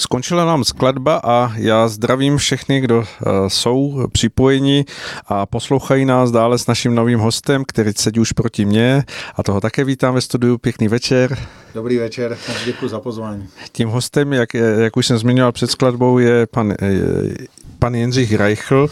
Skončila nám skladba a já zdravím všechny, kdo eh, jsou připojeni a poslouchají nás dále s naším novým hostem, který sedí už proti mně a toho také vítám ve studiu. Pěkný večer. Dobrý večer, děkuji za pozvání. Tím hostem, jak, jak už jsem zmiňoval před skladbou, je pan pan Jindřich Reichl,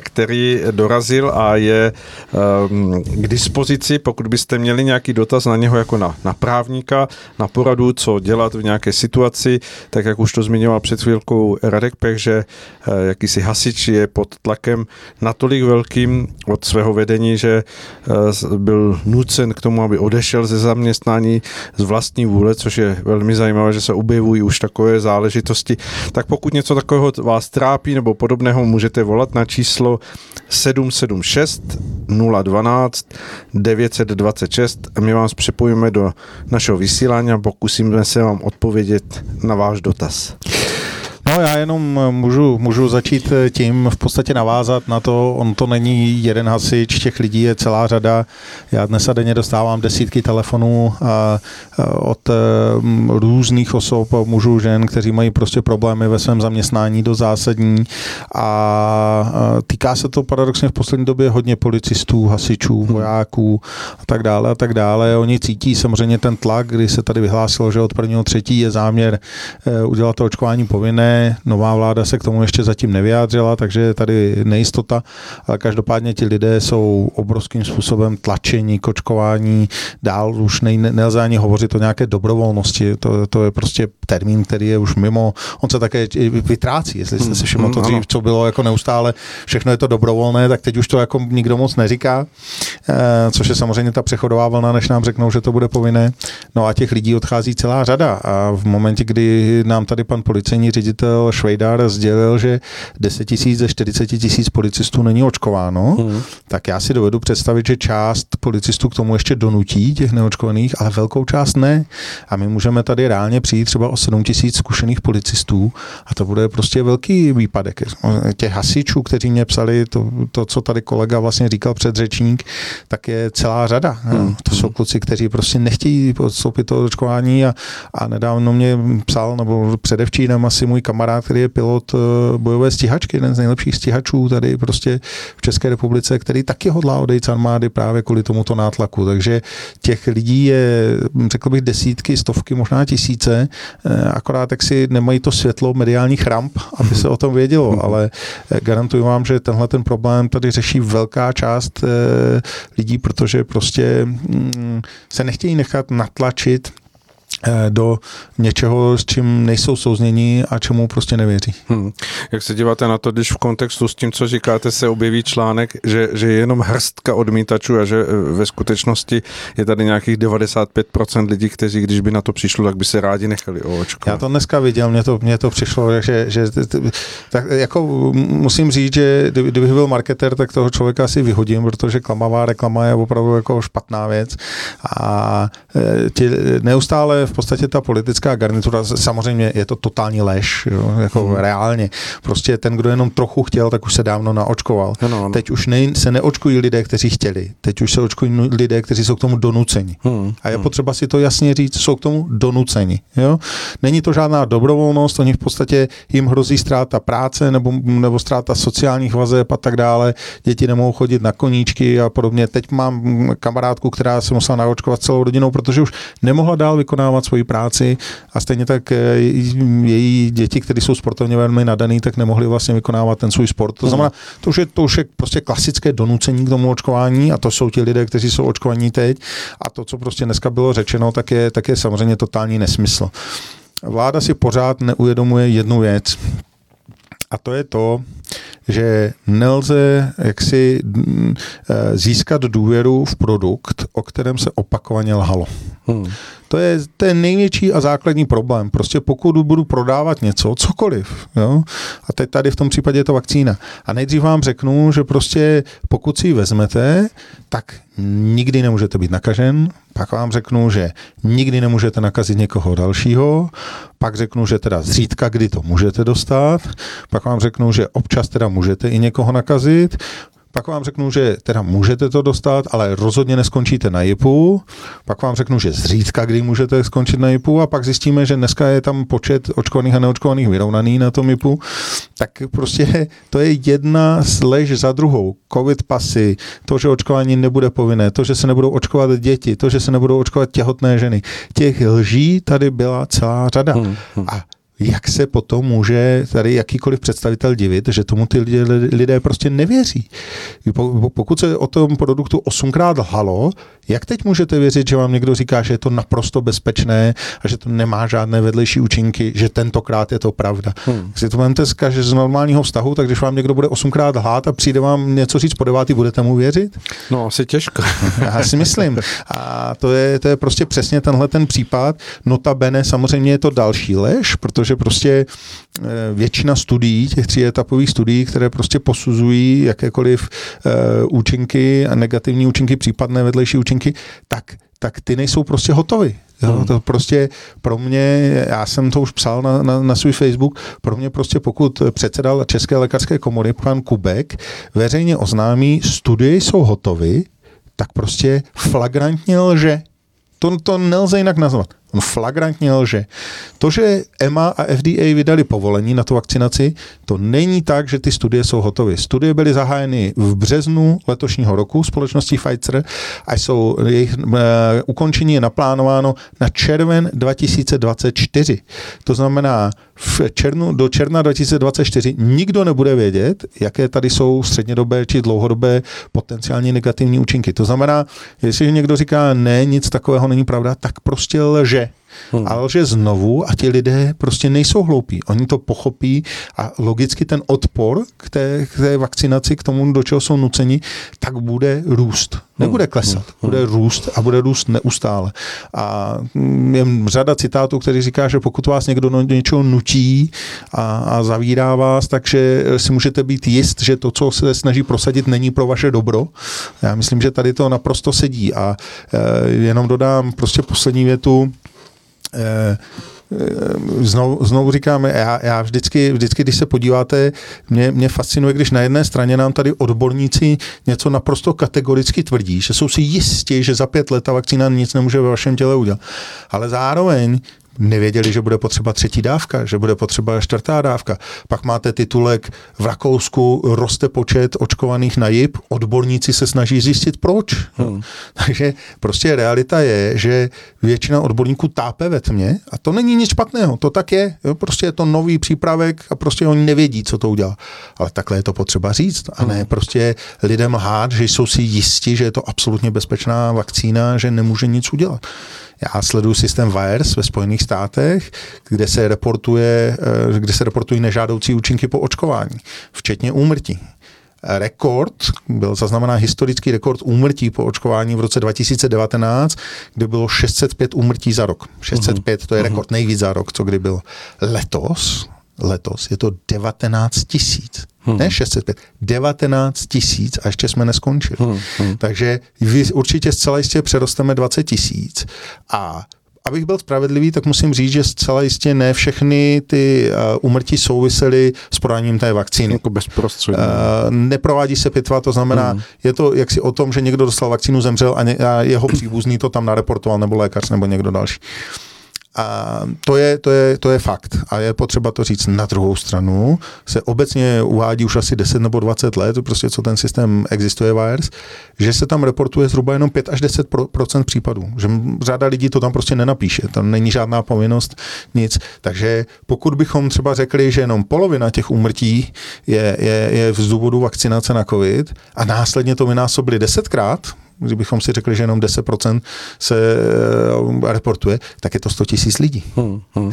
který dorazil a je ehm, k dispozici, pokud byste měli nějaký dotaz na něho jako na, na právníka, na poradu, co dělat v nějaké situaci, tak jak už to zmiňoval před chvílkou Radek Pech, že eh, jakýsi hasič je pod tlakem natolik velkým od svého vedení, že eh, byl nucen k tomu, aby odešel ze zaměstnání z vlastní vůle, což je velmi zajímavé, že se objevují už takové záležitosti. Tak pokud něco takového vás trápí, nebo podobného můžete volat na číslo 776 012 926 a my vás připojíme do našeho vysílání a pokusíme se vám odpovědět na váš dotaz. No já jenom eh, můžu, můžu začít eh, tím v podstatě navázat na to, on to není jeden hasič, těch lidí je celá řada. Já dnes a denně dostávám desítky telefonů od eh, různých osob, mužů, žen, kteří mají prostě problémy ve svém zaměstnání do zásadní a týká se to paradoxně v poslední době hodně policistů, hasičů, hmm. vojáků a tak dále a tak dále. Oni cítí samozřejmě ten tlak, kdy se tady vyhlásilo, že od prvního třetí je záměr udělat to očkování povinné, nová vláda se k tomu ještě zatím nevyjádřila, takže je tady nejistota, ale každopádně ti lidé jsou obrovským způsobem tlačení, kočkování, dál. Už ne, nelze ani hovořit o nějaké dobrovolnosti, to, to je prostě termín, který je už mimo, on se také vytrácí, jestli jste si všiml to hmm, dřív, co bylo jako neustále, všechno je to dobrovolné, tak teď už to jako nikdo moc neříká, eh, což je samozřejmě ta přechodová vlna, než nám řeknou, že to bude povinné. No a těch lidí odchází celá řada. A v momentě, kdy nám tady pan policejní ředitel ředitel Švejdár sdělil, že 10 tisíc ze 40 tisíc policistů není očkováno, hmm. tak já si dovedu představit, že část policistů k tomu ještě donutí těch neočkovaných, ale velkou část ne. A my můžeme tady reálně přijít třeba o 7 tisíc zkušených policistů a to bude prostě velký výpadek. Těch hasičů, kteří mě psali, to, to co tady kolega vlastně říkal předřečník, tak je celá řada. Hmm. To jsou kluci, kteří prostě nechtějí podstoupit to očkování a, a nedávno mě psal, nebo předevčírem asi můj kamarád, který je pilot eh, bojové stíhačky, jeden z nejlepších stíhačů tady prostě v České republice, který taky hodlá odejít z armády právě kvůli tomuto nátlaku. Takže těch lidí je, řekl bych, desítky, stovky, možná tisíce, eh, akorát tak si nemají to světlo mediálních ramp, aby se o tom vědělo, ale eh, garantuju vám, že tenhle ten problém tady řeší velká část lidí, protože prostě mm, se nechtějí nechat natlačit do něčeho, s čím nejsou souznění a čemu prostě nevěří. Hmm. Jak se díváte na to, když v kontextu s tím, co říkáte, se objeví článek, že, že je jenom hrstka odmítačů a že eh, ve skutečnosti je tady nějakých 95% lidí, kteří, když by na to přišlo, tak by se rádi nechali očkovat. Já to dneska viděl, mně to, mně to přišlo, že, že tak jako musím říct, že kdybych byl marketer, tak toho člověka asi vyhodím, protože klamavá reklama je opravdu jako špatná věc a eh, ti neustále v podstatě ta politická garnitura, samozřejmě je to totální lež, jo, jako hmm. reálně. Prostě ten, kdo jenom trochu chtěl, tak už se dávno naočkoval. No, no. Teď už ne, se neočkují lidé, kteří chtěli. Teď už se očkují lidé, kteří jsou k tomu donuceni. Hmm. A je hmm. potřeba si to jasně říct, jsou k tomu donuceni. Jo? Není to žádná dobrovolnost, oni v podstatě jim hrozí ztráta práce nebo, nebo ztráta sociálních vazeb a tak dále. Děti nemohou chodit na koníčky a podobně. Teď mám kamarádku, která se musela naočkovat celou rodinou, protože už nemohla dál vykonávat vykonávat svoji práci a stejně tak eh, její děti, které jsou sportovně velmi nadaný, tak nemohli vlastně vykonávat ten svůj sport. To znamená, to už je, to už je prostě klasické donucení k tomu očkování a to jsou ti lidé, kteří jsou očkovaní teď a to, co prostě dneska bylo řečeno, tak je, tak je samozřejmě totální nesmysl. Vláda si pořád neuvědomuje jednu věc, a to je to, že nelze jaksi mm, eh, získat důvěru v produkt, o kterém se opakovaně lhalo. Hmm. To je ten největší a základní problém. Prostě pokud budu prodávat něco, cokoliv, jo, a teď tady v tom případě je to vakcína. A nejdřív vám řeknu, že prostě pokud si ji vezmete, tak nikdy nemůžete být nakažen, pak vám řeknu, že nikdy nemůžete nakazit někoho dalšího, pak řeknu, že teda zřídka kdy to můžete dostat, pak vám řeknu, že občas teda můžete i někoho nakazit, pak vám řeknu, že teda můžete to dostat, ale rozhodně neskončíte na JIPu, pak vám řeknu, že zřídka kdy můžete skončit na JIPu a pak zjistíme, že dneska je tam počet očkovaných a neočkovaných vyrovnaný na tom JIPu, tak prostě to je jedna lež za druhou. Covid pasy, to, že očkování nebude povinné, to, že se nebudou očkovat děti, to, že se nebudou očkovat těhotné ženy. Těch lží tady byla celá řada. Hmm, hmm. A jak se potom může tady jakýkoliv představitel divit, že tomu ty lidé, lidé prostě nevěří. Pokud se o tom produktu osmkrát lhalo, jak teď můžete věřit, že vám někdo říká, že je to naprosto bezpečné a že to nemá žádné vedlejší účinky, že tentokrát je to pravda? Hmm. Si to máte že z normálního vztahu, tak když vám někdo bude osmkrát lhát a přijde vám něco říct po devátý, budete mu věřit? No, asi těžko. Já si myslím. A to je, to je prostě přesně tenhle ten případ. Notabene samozřejmě je to další lež, protože prostě eh, většina studií, těch etapových studií, které prostě posuzují jakékoliv uh, účinky a negativní účinky, případné vedlejší účinky, tak, tak ty nejsou prostě hotovy. Jo, hmm. to prostě pro mě, já jsem to už psal na, na, na svůj Facebook, pro mě prostě pokud předseda České lékařské komory, pan Kubek, veřejně oznámí, studie jsou hotovy, tak prostě flagrantně lže. To, to nelze jinak nazvat. On flagrantně lže. To, že EMA a FDA vydali povolení na tu vakcinaci, to není tak, že ty studie jsou hotové. Studie byly zahájeny v březnu letošního roku společností Pfizer a jsou jejich uh, ukončení je naplánováno na červen 2024. To znamená, v černu, do června 2024 nikdo nebude vědět, jaké tady jsou střednědobé či dlouhodobé potenciální negativní účinky. To znamená, jestliže někdo říká, ne, nic takového není pravda, tak prostě lže. Hmm. A lže znovu a ti lidé prostě nejsou hloupí. Oni to pochopí a logicky ten odpor k té, k té vakcinaci, k tomu, do čeho jsou nuceni, tak bude růst. Nebude hmm. klesat, hmm. bude růst a bude růst neustále. A je řada citátů, který říká, že pokud vás někdo do něčeho nutí a, a zavírá vás, takže si můžete být jist, že to, co se snaží prosadit, není pro vaše dobro. Já myslím, že tady to naprosto sedí a e, jenom dodám prostě poslední větu, znovu, znovu říkáme, já, já vždycky, vždycky, když se podíváte, mě, mě fascinuje, když na jedné straně nám tady odborníci něco naprosto kategoricky tvrdí, že jsou si jistí, že za pět let ta vakcína nic nemůže ve vašem těle udělat. Ale zároveň nevěděli, že bude potřeba třetí dávka, že bude potřeba čtvrtá dávka. Pak máte titulek v Rakousku roste počet očkovaných na JIP, odborníci se snaží zjistit proč. Hmm. Takže prostě realita je, že většina odborníků tápe ve tmě a to není nic špatného, to tak je. Jo? Prostě je to nový přípravek a prostě oni nevědí, co to udělá. Ale takhle je to potřeba říct a ne hmm. prostě lidem lhát, že jsou si jisti, že je to absolutně bezpečná vakcína, že nemůže nic udělat. Já sleduju systém VIRES ve Spojených státech, kde se, reportuje, eh, kde se reportují nežádoucí účinky po očkování, včetně úmrtí rekord, byl zaznamená historický rekord úmrtí po očkování v roce 2019, kdy bylo 605 úmrtí za rok. 605 to je mhm. rekord nejvíc za rok, co kdy byl. Letos, letos je to 19 tisíc. Hmm. Ne 605, 19 tisíc a ještě jsme neskončili. Hmm. Hmm. Takže vy určitě zcela jistě přerosteme 20 tisíc a abych byl spravedlivý, tak musím říct, že zcela jistě ne všechny ty uh, umrtí souvisely s podáním té vakcíny. Jako bezprostředně. Uh, neprovádí se pitva, to znamená, mm. je to jaksi o tom, že někdo dostal vakcínu, zemřel a, ně, a jeho příbuzný to tam nareportoval, nebo lékař, nebo někdo další. Uh, a to je, to, je, to je fakt a je potřeba to říct na druhou stranu. Se obecně uvádí už asi 10 nebo 20 let, prostě co ten systém existuje VIRES, že se tam reportuje zhruba jenom 5 až 10 procent případů. Že řada lidí to tam prostě nenapíše, tam není žádná povinnost, nic. Takže pokud bychom třeba řekli, že jenom polovina těch úmrtí je, je, je z důvodu vakcinace na COVID a následně to vynásobili desetkrát, kdybychom si řekli, že jenom 10% se eh, reportuje, tak je to 100 tisíc lidí. Hmm, hmm.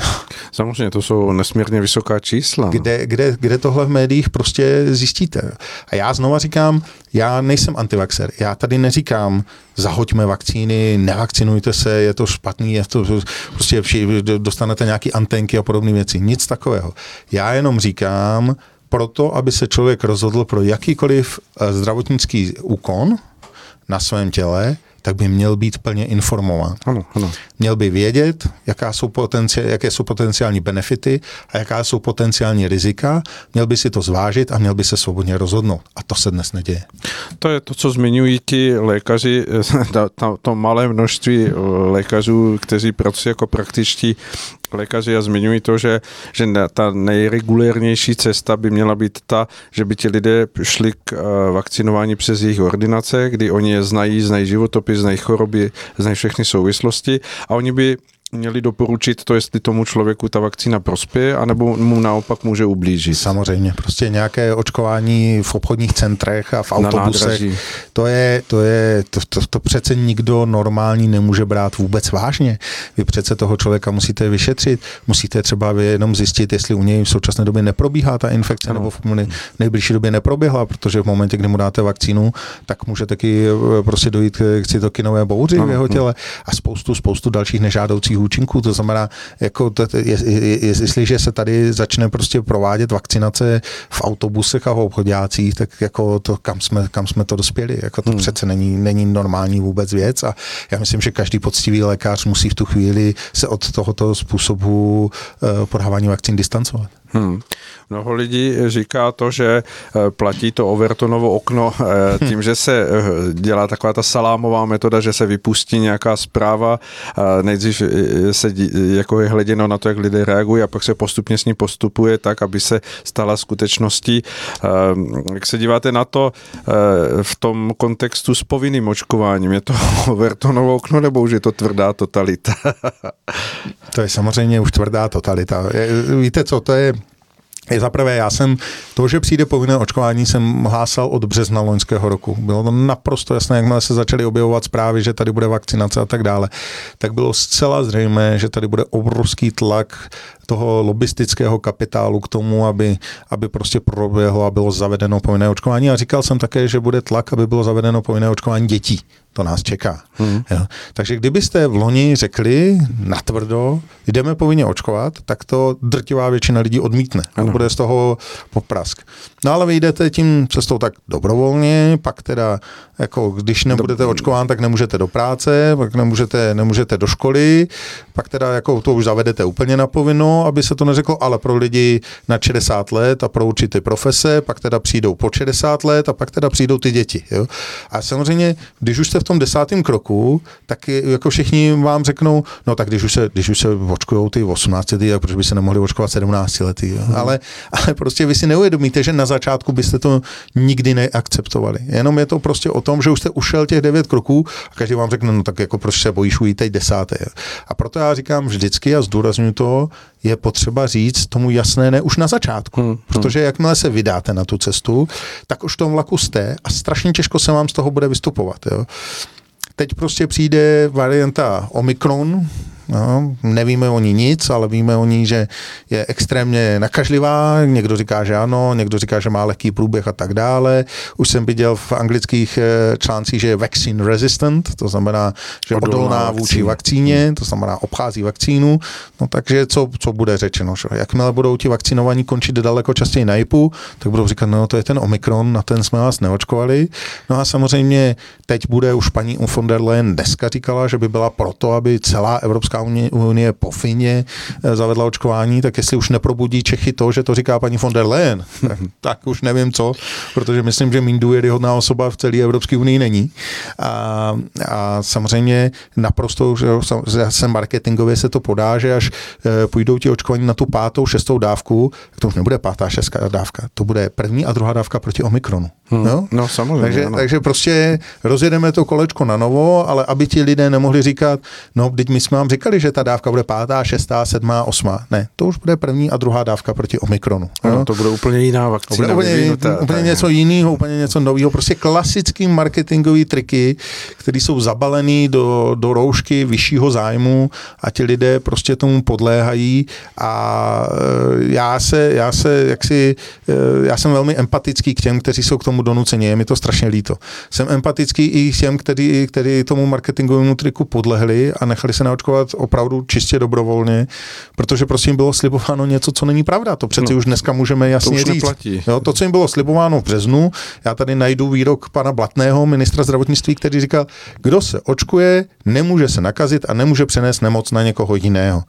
Samozřejmě, to jsou nesmírně vysoká čísla. Kde, kde, kde tohle v médiích prostě zjistíte. A já znova říkám, já nejsem antivaxer. Já tady neříkám, zahoďme vakcíny, nevakcinujte se, je to špatný, je to prostě dostanete nějaký antenky a podobné věci. Nic takového. Já jenom říkám, proto, aby se člověk rozhodl pro jakýkoliv eh, zdravotnický úkon, na svém těle, tak by měl být plně informován. Ano, ano. Měl by vědět, jaká jsou potenci- jaké jsou potenciální benefity a jaká jsou potenciální rizika, měl by si to zvážit a měl by se svobodně rozhodnout. A to se dnes neděje. To je to, co zmiňují ti lékaři, to, to malé množství lékařů, kteří pracují jako praktičtí lékaři a zmiňují to, že, že ta nejregulérnější cesta by měla být ta, že by ti lidé šli k eh, vakcinování přes jejich ordinace, kdy oni je znají, znají životopis, znají choroby, znají všechny souvislosti a oni by měli doporučit to, jestli tomu člověku ta vakcína prospěje, anebo mu naopak může ublížit. Samozřejmě, prostě nějaké očkování v obchodních centrech a v autobusech, to je, to je, to, to, to přece nikdo normální nemůže brát vůbec vážně. Vy přece toho člověka musíte vyšetřit, musíte třeba jenom zjistit, jestli u něj v současné době neprobíhá ta infekce, ano. nebo v nejbližší době neproběhla, protože v momentě, kdy mu dáte vakcínu, tak může taky eh, prostě dojít k cytokinové bouři v jeho těle a spoustu, spoustu dalších nežádoucích vedlejších účinků. To znamená, jako je, je, jestliže se tady začne prostě provádět vakcinace v autobusech a v obchodácích, tak jako to, kam jsme, kam jsme to dospěli. Jako to hmm. přece není, není normální vůbec věc a já myslím, že každý poctivý lékař musí v tu chvíli se od tohoto způsobu uh, podávání vakcín distancovat. Hmm. Mnoho lidí říká to, že eh, platí to Overtonovo okno eh, tím, že se eh, dělá taková ta salámová metoda, že se vypustí nějaká zpráva, nejdřív se jako je hleděno na to, jak lidé reagují a pak se postupně s ní postupuje tak, aby se stala skutečností. Jak se díváte na to v tom kontextu s povinným očkováním? Je to Overtonovo okno nebo už je to tvrdá totalita? to je samozřejmě už tvrdá totalita. Víte co, to je je zaprvé, já jsem, to, že přijde povinné očkování, jsem hlásal od března loňského roku. Bylo to naprosto jasné, jakmile se začaly objevovat zprávy, že tady bude vakcinace a tak dále, tak bylo zcela zřejmé, že tady bude obrovský tlak toho lobistického kapitálu k tomu, aby, aby prostě proběhlo a bylo zavedeno povinné očkování. A říkal jsem také, že bude tlak, aby bylo zavedeno povinné očkování dětí. To nás čeká. Hmm. Jo. Takže kdybyste v loni řekli natvrdo, jdeme povinně očkovat, tak to drtivá většina lidí odmítne. Ano. Bude z toho poprask. No ale vy jdete tím cestou tak dobrovolně, pak teda, jako když nebudete očkován, tak nemůžete do práce, pak nemůžete, nemůžete do školy, pak teda jako to už zavedete úplně na povinno, aby se to neřeklo, ale pro lidi na 60 let a pro určité profese, pak teda přijdou po 60 let a pak teda přijdou ty děti. Jo? A samozřejmě, když už jste v tom desátém kroku, tak jako všichni vám řeknou, no tak když už se, když už se očkují ty 18 lety, tak proč by se nemohli očkovat 17 lety. Jo? Hmm. Ale, ale prostě vy si neuvědomíte, že na začátku byste to nikdy neakceptovali. Jenom je to prostě o tom, že už jste ušel těch devět kroků a každý vám řekne, no tak jako proč se bojíš ujít teď desáté. A proto já říkám vždycky a zdůraznuju to, je potřeba říct tomu jasné ne už na začátku. Hmm, hmm. Protože jakmile se vydáte na tu cestu, tak už v tom vlaku jste a strašně těžko se vám z toho bude vystupovat. Jo. Teď prostě přijde varianta Omikron, No, nevíme o ní nic, ale víme o ní, že je extrémně nakažlivá. Někdo říká, že ano, někdo říká, že má lehký průběh a tak dále. Už jsem viděl v anglických eh, článcích, že je vaccine resistant, to znamená, že je odolná vůči vakcíně, to znamená obchází vakcínu. No takže co, co bude řečeno? Že? Jakmile budou ti vakcinovaní končit daleko častěji na IPu, tak budou říkat, no to je ten Omikron, na ten jsme vás neočkovali. No a samozřejmě teď bude už paní von der Leyen dneska říkala, že by byla proto, aby celá Evropská Evropská unie pofinně eh, zavedla očkování, tak jestli už neprobudí Čechy to, že to říká paní von der Leyen, tak, tak už nevím co, protože myslím, že Mindu je hodná osoba v celé Evropské unii není. A, a samozřejmě naprosto, že se marketingově se to podá, že až eh, půjdou ti očkování na tu pátou, šestou dávku, tak to už nebude pátá, šestá dávka, to bude první a druhá dávka proti Omikronu. Hmm. No? no samozřejmě. Takže, takže prostě rozjedeme to kolečko na novo, ale aby ti lidé nemohli říkat, no, teď my jsme vám říkali, říkali, že ta dávka bude pátá, šestá, sedmá, osmá. Ne, to už bude první a druhá dávka proti Omikronu. No, to bude úplně jiná vakcína. To bude úplně, úplně něco jiného, úplně něco nového. Prostě klasický marketingové triky, které jsou zabalený do, do roušky vyššího zájmu a ti lidé prostě tomu podléhají a eh, já se, já se jaksi, eh, já jsem velmi empatický k těm, kteří jsou k tomu donucení, je mi to strašně líto. Jsem empatický i těm, který, který tomu marketingovému triku podlehli a nechali se naočkovat opravdu čistě dobrovolně, protože prosím bylo slibováno něco, co není pravda. To přeci no, už dneska můžeme jasně to už říct. Neplatí. Jo, to, co jim bylo slibováno v březnu, já tady najdu výrok pana Blatného, ministra zdravotnictví, který říkal, kdo se očkuje, nemůže se nakazit a nemůže přenést nemoc na někoho jiného.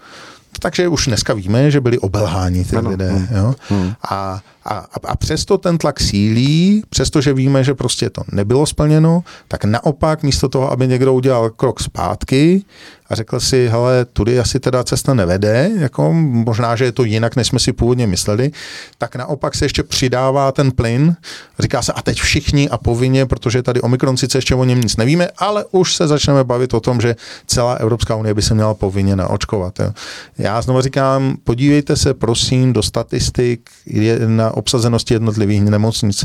Takže už dneska víme, že byli obelháni ty ano, lidé. Hmm. Jo? Hmm. A a, a přesto ten tlak sílí, přestože víme, že prostě to nebylo splněno, tak naopak místo toho, aby někdo udělal krok zpátky a řekl si, hele, tudy asi teda cesta nevede, jako možná, že je to jinak, než jsme si původně mysleli, tak naopak se ještě přidává ten plyn, říká se a teď všichni a povinně, protože tady Omikron sice ještě o něm nic nevíme, ale už se začneme bavit o tom, že celá Evropská unie by se měla povinně naočkovat. Jo. Já znovu říkám, podívejte se prosím do statistik na obsazenosti jednotlivých nemocnic.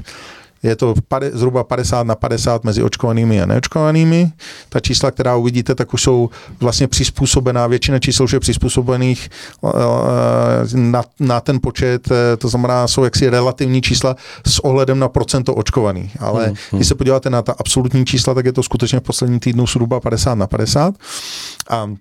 Je to zhruba 50 na 50 mezi očkovanými a neočkovanými. Ta čísla, která uvidíte, tak už jsou vlastně přizpůsobená, většina čísel už je přizpůsobených eh, na, na ten počet, eh, to znamená, jsou jaksi relativní čísla s ohledem na procento očkovaných. Ale hmm, hmm. když se podíváte na ta absolutní čísla, tak je to skutečně v posledním týdnu zhruba 50 na 50. A,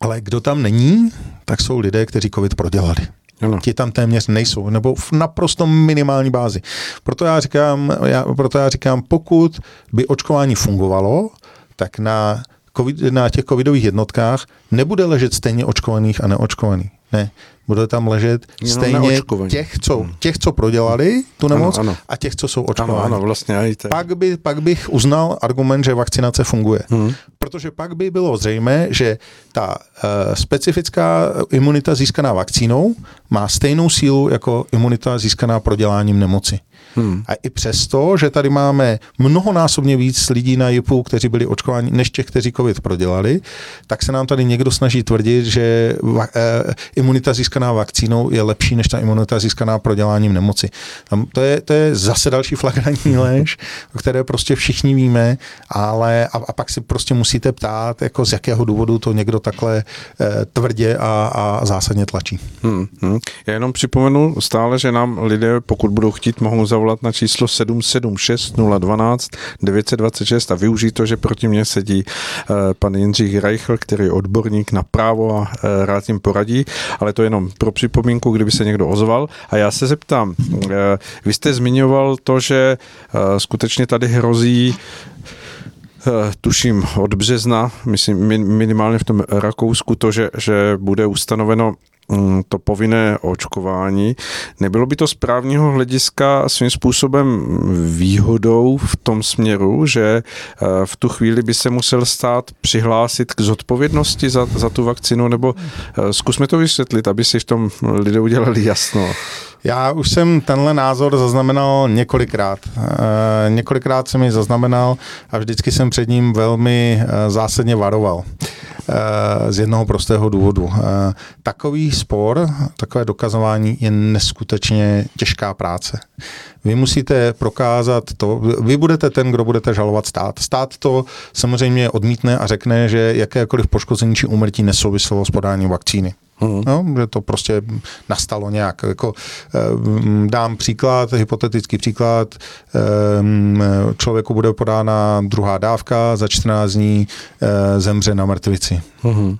ale kdo tam není, tak jsou lidé, kteří COVID prodělali. Ano. Ti tam téměř nejsou, nebo v naprosto minimální bázi. Proto já říkám, já, proto já říkám pokud by očkování fungovalo, tak na, COVID, na těch covidových jednotkách nebude ležet stejně očkovaných a neočkovaných. Ne, bude tam ležet Jenom stejně těch co, hmm. těch, co prodělali tu nemoc ano, ano. a těch, co jsou očkováni. Ano, ano, vlastně pak, by, pak bych uznal argument, že vakcinace funguje. Hmm. Protože pak by bylo zřejmé, že ta uh, specifická imunita získaná vakcínou má stejnou sílu jako imunita získaná proděláním nemoci. Hmm. A i přesto, že tady máme mnohonásobně víc lidí na JIPu, kteří byli očkováni, než těch, kteří COVID prodělali, tak se nám tady někdo snaží tvrdit, že e, imunita získaná vakcínou je lepší než ta imunita získaná proděláním nemoci. Tam to, je, to je zase další flagrantní lež, o které prostě všichni víme, ale a, a pak si prostě musíte ptát, jako z jakého důvodu to někdo takhle e, tvrdě a, a zásadně tlačí. Hmm, hmm. Já jenom připomenu stále, že nám lidé, pokud budou chtít, mohou zavolat na číslo 776 012 926 a využít to, že proti mně sedí uh, pan Jindřich Reichl, který je odborník na právo a uh, rád jim poradí, ale to jenom pro připomínku, kdyby se někdo ozval. A já se zeptám, uh, vy jste zmiňoval to, že skutečně tady hrozí tuším od března, myslím minimálně v tom Rakousku, to, že, že bude ustanoveno to povinné očkování. Nebylo by to z právního hlediska svým způsobem výhodou v tom směru, že eh, v tu chvíli by se musel stát přihlásit k zodpovědnosti za, za tu vakcinu, nebo eh, zkusme to vysvětlit, aby si v tom lidé udělali jasno. Já už jsem tenhle názor zaznamenal několikrát. E, několikrát jsem ji zaznamenal a vždycky jsem před ním velmi zásadně varoval. Z jednoho prostého důvodu. E, takový spor, takové dokazování je neskutečně těžká práce. Vy musíte prokázat to, vy budete ten, kdo budete žalovat stát. Stát to samozřejmě odmítne a řekne, že jakékoliv poškození či úmrtí nesouviselo s podáním vakcíny. Mm. No, že to prostě nastalo nějak. Jako, eh, dám příklad, hypotetický příklad, eh, člověku bude podána druhá dávka, za 14 dní eh, zemře na mrtvici. Mm.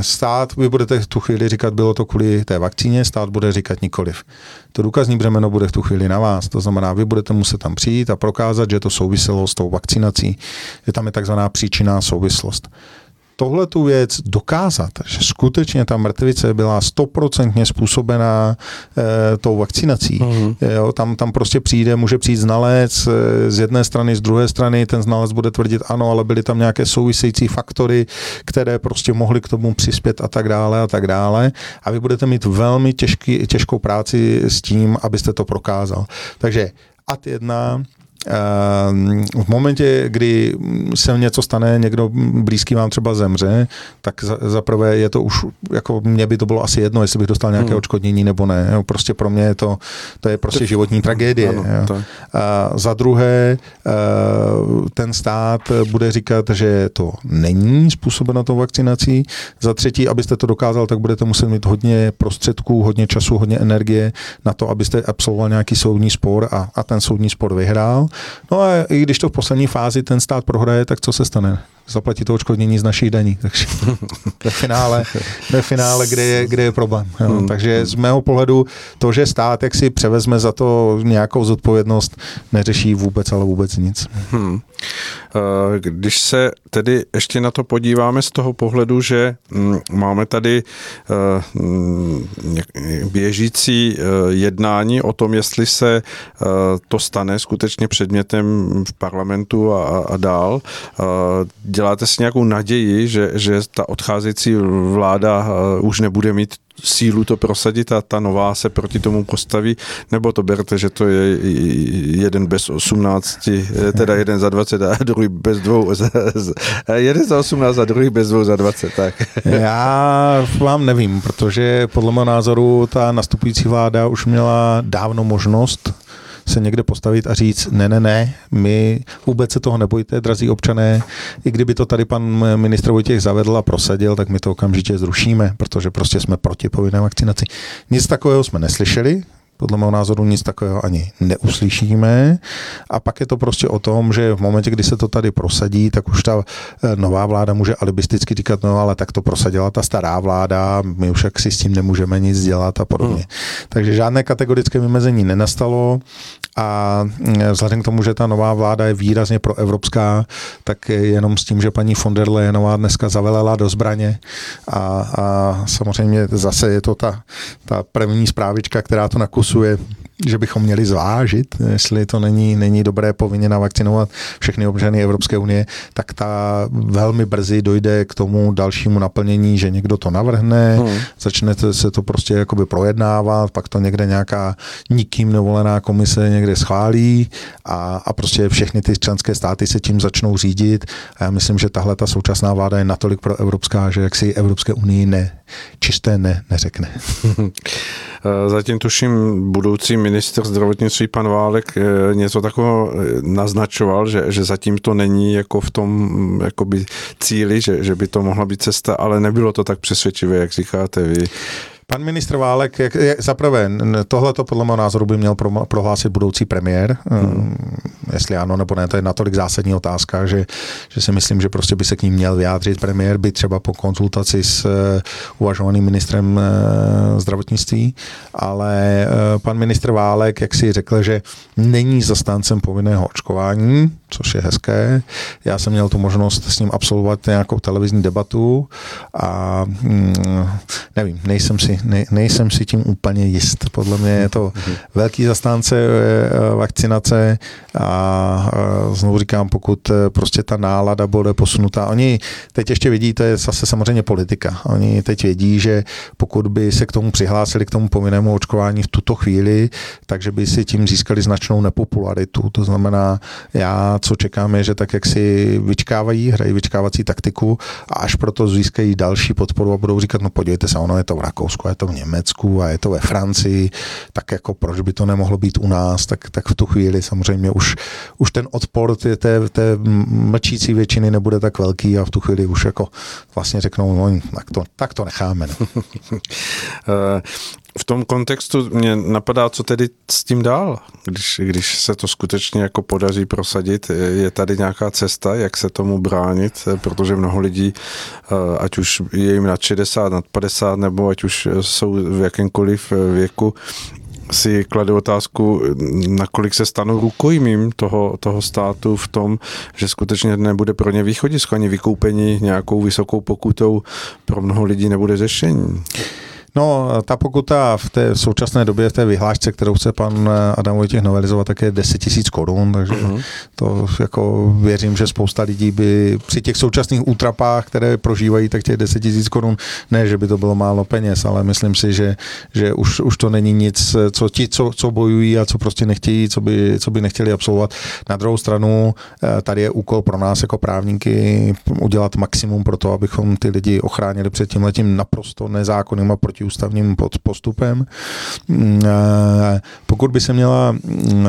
Stát, vy budete v tu chvíli říkat, bylo to kvůli té vakcíně, stát bude říkat nikoliv. To důkazní břemeno bude v tu chvíli na vás. To znamená, vy budete muset tam přijít a prokázat, že to souviselo s tou vakcinací, že tam je takzvaná příčinná souvislost tohle tu věc dokázat, že skutečně ta mrtvice byla stoprocentně způsobená e, tou vakcinací. Mm-hmm. Jo, tam, tam prostě přijde, může přijít znalec e, z jedné strany, z druhé strany, ten znalec bude tvrdit ano, ale byly tam nějaké související faktory, které prostě mohly k tomu přispět a tak dále a tak dále. A vy budete mít velmi těžký, těžkou práci s tím, abyste to prokázal. Takže ad jedna, v momentě, kdy se něco stane, někdo blízký vám třeba zemře, tak za, prvé je to už, jako mě by to bylo asi jedno, jestli bych dostal nějaké hmm. odškodnění nebo ne. Jo, prostě pro mě je to, to je prostě životní tragédie. Ano, jo. A za druhé, ten stát bude říkat, že to není způsobeno tou vakcinací. Za třetí, abyste to dokázal, tak budete muset mít hodně prostředků, hodně času, hodně energie na to, abyste absolvoval nějaký soudní spor a, a ten soudní spor vyhrál. No a i když to v poslední fázi ten stát prohraje, tak co se stane? Zaplatí to odškodnění z našich daní. Takže ve finále, ve finále kde, je, kde je problém. Jo. Hmm. Takže z mého pohledu to, že stát jak si převezme za to nějakou zodpovědnost, neřeší vůbec, ale vůbec nic. Hmm. Eh, když se tedy ještě na to podíváme z toho pohledu, že mm, máme tady eh, mm, běžící eh, jednání o tom, jestli se to stane skutečně předmětem v parlamentu a, a dál, děláte si nějakou naději, že, že ta odcházející vláda už nebude mít sílu to prosadit a ta nová se proti tomu postaví, nebo to berte, že to je jeden bez 18, teda jeden za 20 a druhý bez dvou, jeden za 18 a druhý bez dvou za 20, tak. Já vám nevím, protože podle mého názoru ta nastupující vláda už měla dávno možnost se někde postavit a říct, ne, ne, ne, my vůbec se toho nebojte, drazí občané, i kdyby to tady pan ministr Vojtěch zavedl a prosadil, tak my to okamžitě zrušíme, protože prostě jsme proti povinné vakcinaci. Nic takového jsme neslyšeli, podle mého názoru nic takového ani neuslyšíme. A pak je to prostě o tom, že v momentě, kdy se to tady prosadí, tak už ta eh, nová vláda může alibisticky říkat, no ale tak to prosadila ta stará vláda, my už jak si s tím nemůžeme nic dělat a podobně. Hmm. Takže žádné kategorické vymezení nenastalo a mm, vzhledem k tomu, že ta nová vláda je výrazně proevropská, tak jenom s tím, že paní von der Leyenová dneska zavelela do zbraně a, a samozřejmě zase je to ta, ta první zprávička, která to nakusuje je že bychom měli zvážit, jestli to není, není dobré povinně navakcinovat všechny občany Evropské unie, tak ta velmi brzy dojde k tomu dalšímu naplnění, že někdo to navrhne, hmm. začne se to prostě jakoby projednávat, pak to někde nějaká nikým nevolená komise někde schválí a, a prostě všechny ty členské státy se tím začnou řídit a já myslím, že tahle ta současná vláda je natolik pro evropská, že jak si Evropské unii ne, čisté ne, neřekne. Zatím tuším budoucí minister zdravotnictví pan Válek eh, něco takového eh, naznačoval, že, že zatím to není jako v tom mm, jakoby cíli, že, že by to mohla být cesta, ale nebylo to tak přesvědčivé, jak říkáte vy. Pan ministr Válek, jak, jak, zaprvé, tohle to podle mého názoru by měl pro, prohlásit budoucí premiér, hmm. jestli ano nebo ne, to je natolik zásadní otázka, že, že si myslím, že prostě by se k ním měl vyjádřit premiér, by třeba po konzultaci s uh, uvažovaným ministrem uh, zdravotnictví, ale uh, pan ministr Válek, jak si řekl, že není zastáncem povinného očkování, což je hezké. Já jsem měl tu možnost s ním absolvovat nějakou televizní debatu a mm, nevím, nejsem si, ne, nejsem si tím úplně jist. Podle mě je to velký zastánce eh, vakcinace a znovu říkám, pokud eh, prostě ta nálada bude posunutá. Oni teď ještě vidí, to je zase samozřejmě politika. Oni teď vědí, že pokud by se k tomu přihlásili, k tomu povinnému očkování v tuto chvíli, takže by si tím získali značnou nepopularitu. To znamená, já co čekám je, že tak jak si vyčkávají, hrají vyčkávací taktiku a až proto získají další podporu a budou říkat, no podívejte se, ono je to v Rakousku, je to v Německu a je to ve Francii, tak jako proč by to nemohlo být u nás, tak, tak v tu chvíli samozřejmě už, už ten odpor té, té, té mlčící většiny nebude tak velký a v tu chvíli už jako vlastně řeknou, no tak to, tak to necháme. No. V tom kontextu mě napadá, co tedy s tím dál, když, když se to skutečně jako podaří prosadit. Je tady nějaká cesta, jak se tomu bránit, protože mnoho lidí, eh, ať už je jim nad 60, nad 50, nebo ať už jsou v jakémkoliv věku, si klade otázku, nakolik se stanou rukojmím toho, toho státu v tom, že skutečně nebude pro ně východisko ani vykoupení nějakou vysokou pokutou pro mnoho lidí nebude řešení. No, ta pokuta v té současné době, v té vyhlášce, kterou chce pan Adam Vojtěch novelizovat, tak je 10 tisíc korun, takže uh-huh. to jako věřím, že spousta lidí by při těch současných útrapách, které prožívají, tak těch 10 tisíc korun, ne, že by to bylo málo peněz, ale myslím si, že, že už, už to není nic, co ti, co, co bojují a co prostě nechtějí, co by, co by nechtěli absolvovat. Na druhou stranu, eh, tady je úkol pro nás jako právníky udělat maximum pro to, abychom ty lidi ochránili před tím letím naprosto nezákonným a protiústavním postupem. Mm, pokud by se měla mm,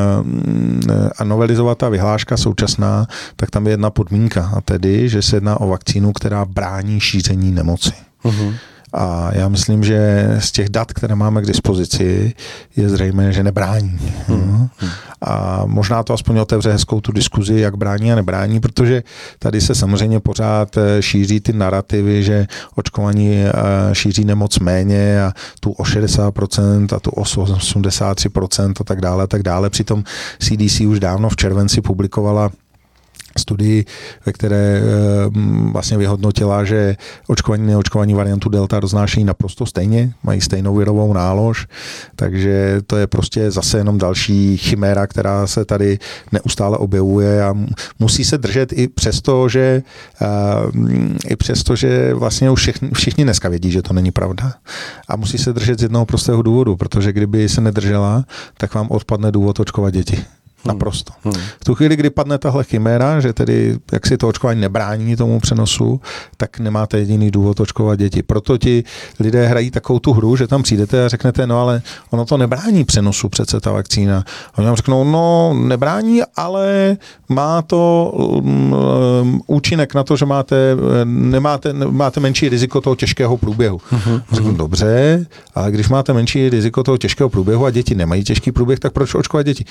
novelizovat ta vyhláška současná, tak tam je jedna podmínka, a tedy, že se jedná o vakcínu, která brání šíření nemoci. Uh-huh. A já myslím, že z těch dat, které máme k dispozici, je zřejmé, že nebrání. Hmm. A možná to aspoň otevře hezkou tu diskuzi, jak brání a nebrání, protože tady se samozřejmě pořád eh, šíří ty narrativy, že očkovaní eh, šíří nemoc méně a tu o 60% a tu o 83% a tak dále, a tak dále. Přitom CDC už dávno v červenci publikovala studii, ve které eh, vlastně vyhodnotila, že očkovaní neočkovaní variantu Delta roznášejí naprosto stejně, mají stejnou virovou nálož, takže to je prostě zase jenom další chiméra, která se tady neustále objevuje a musí se držet i přesto, že eh, i přesto, že vlastně už všichni, všichni dneska vědí, že to není pravda. A musí se držet z jednoho prostého důvodu, protože kdyby se nedržela, tak vám odpadne důvod očkovat děti. Hmm. Naprosto. Hmm. V tu chvíli, kdy padne tahle chiméra, že tedy jak si to očkování nebrání tomu přenosu, tak nemáte jediný důvod očkovat děti. Proto ti lidé hrají takovou tu hru, že tam přijdete a řeknete, no ale ono to nebrání přenosu přece ta vakcína. A oni vám řeknou, no nebrání, ale má to um, účinek na to, že máte, nemáte, máte menší riziko toho těžkého průběhu. Uh-huh. Řeknu, dobře, ale když máte menší riziko toho těžkého průběhu a děti nemají těžký průběh, tak proč očkovat děti?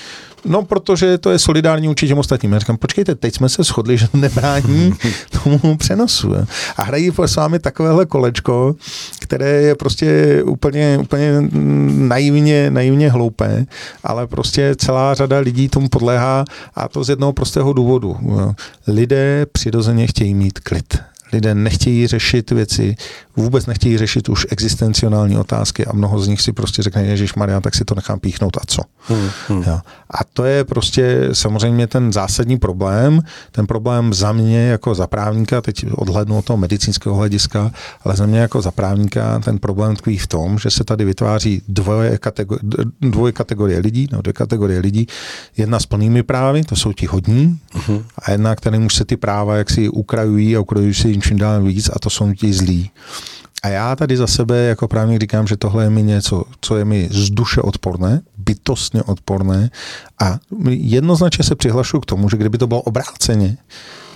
No, protože to je solidární určitě těm ostatním. Já říkám, počkejte, teď jsme se shodli, že to nebrání tomu přenosu. A hrají s vámi takovéhle kolečko, které je prostě úplně, úplně naivně, naivně hloupé, ale prostě celá řada lidí tomu podléhá a to z jednoho prostého důvodu. Lidé přirozeně chtějí mít klid lidé nechtějí řešit věci, vůbec nechtějí řešit už existenciální otázky a mnoho z nich si prostě řekne, Ježíš Maria, tak si to nechám píchnout a co. Hmm, hmm. Ja. A to je prostě samozřejmě ten zásadní problém, ten problém za mě jako za právníka, teď odhlednu od toho medicínského hlediska, ale za mě jako za právníka ten problém tkví v tom, že se tady vytváří dvoje, kategor, dvoje kategorie lidí, no dvě kategorie lidí, jedna s plnými právy, to jsou ti hodní, hmm. a jedna, kterým už se ty práva jaksi ukrajují a ukrajují si jim čím dál víc a to jsou ti zlí. A já tady za sebe jako právník říkám, že tohle je mi něco, co je mi z duše odporné, bytostně odporné a jednoznačně se přihlašuju k tomu, že kdyby to bylo obráceně,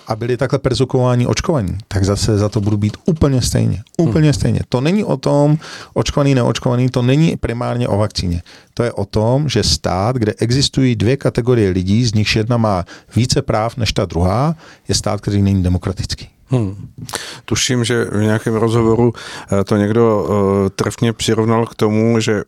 a byli takhle perzukováni očkovaní, tak zase za to budu být úplně stejně. Úplně hmm. stejně. To není o tom očkovaný, neočkovaný, to není primárně o vakcíně. To je o tom, že stát, kde existují dvě kategorie lidí, z nichž jedna má více práv než ta druhá, je stát, který není demokratický. Hmm. Tuším, že v nějakém rozhovoru eh, to někdo uh, trefně přirovnal k tomu, že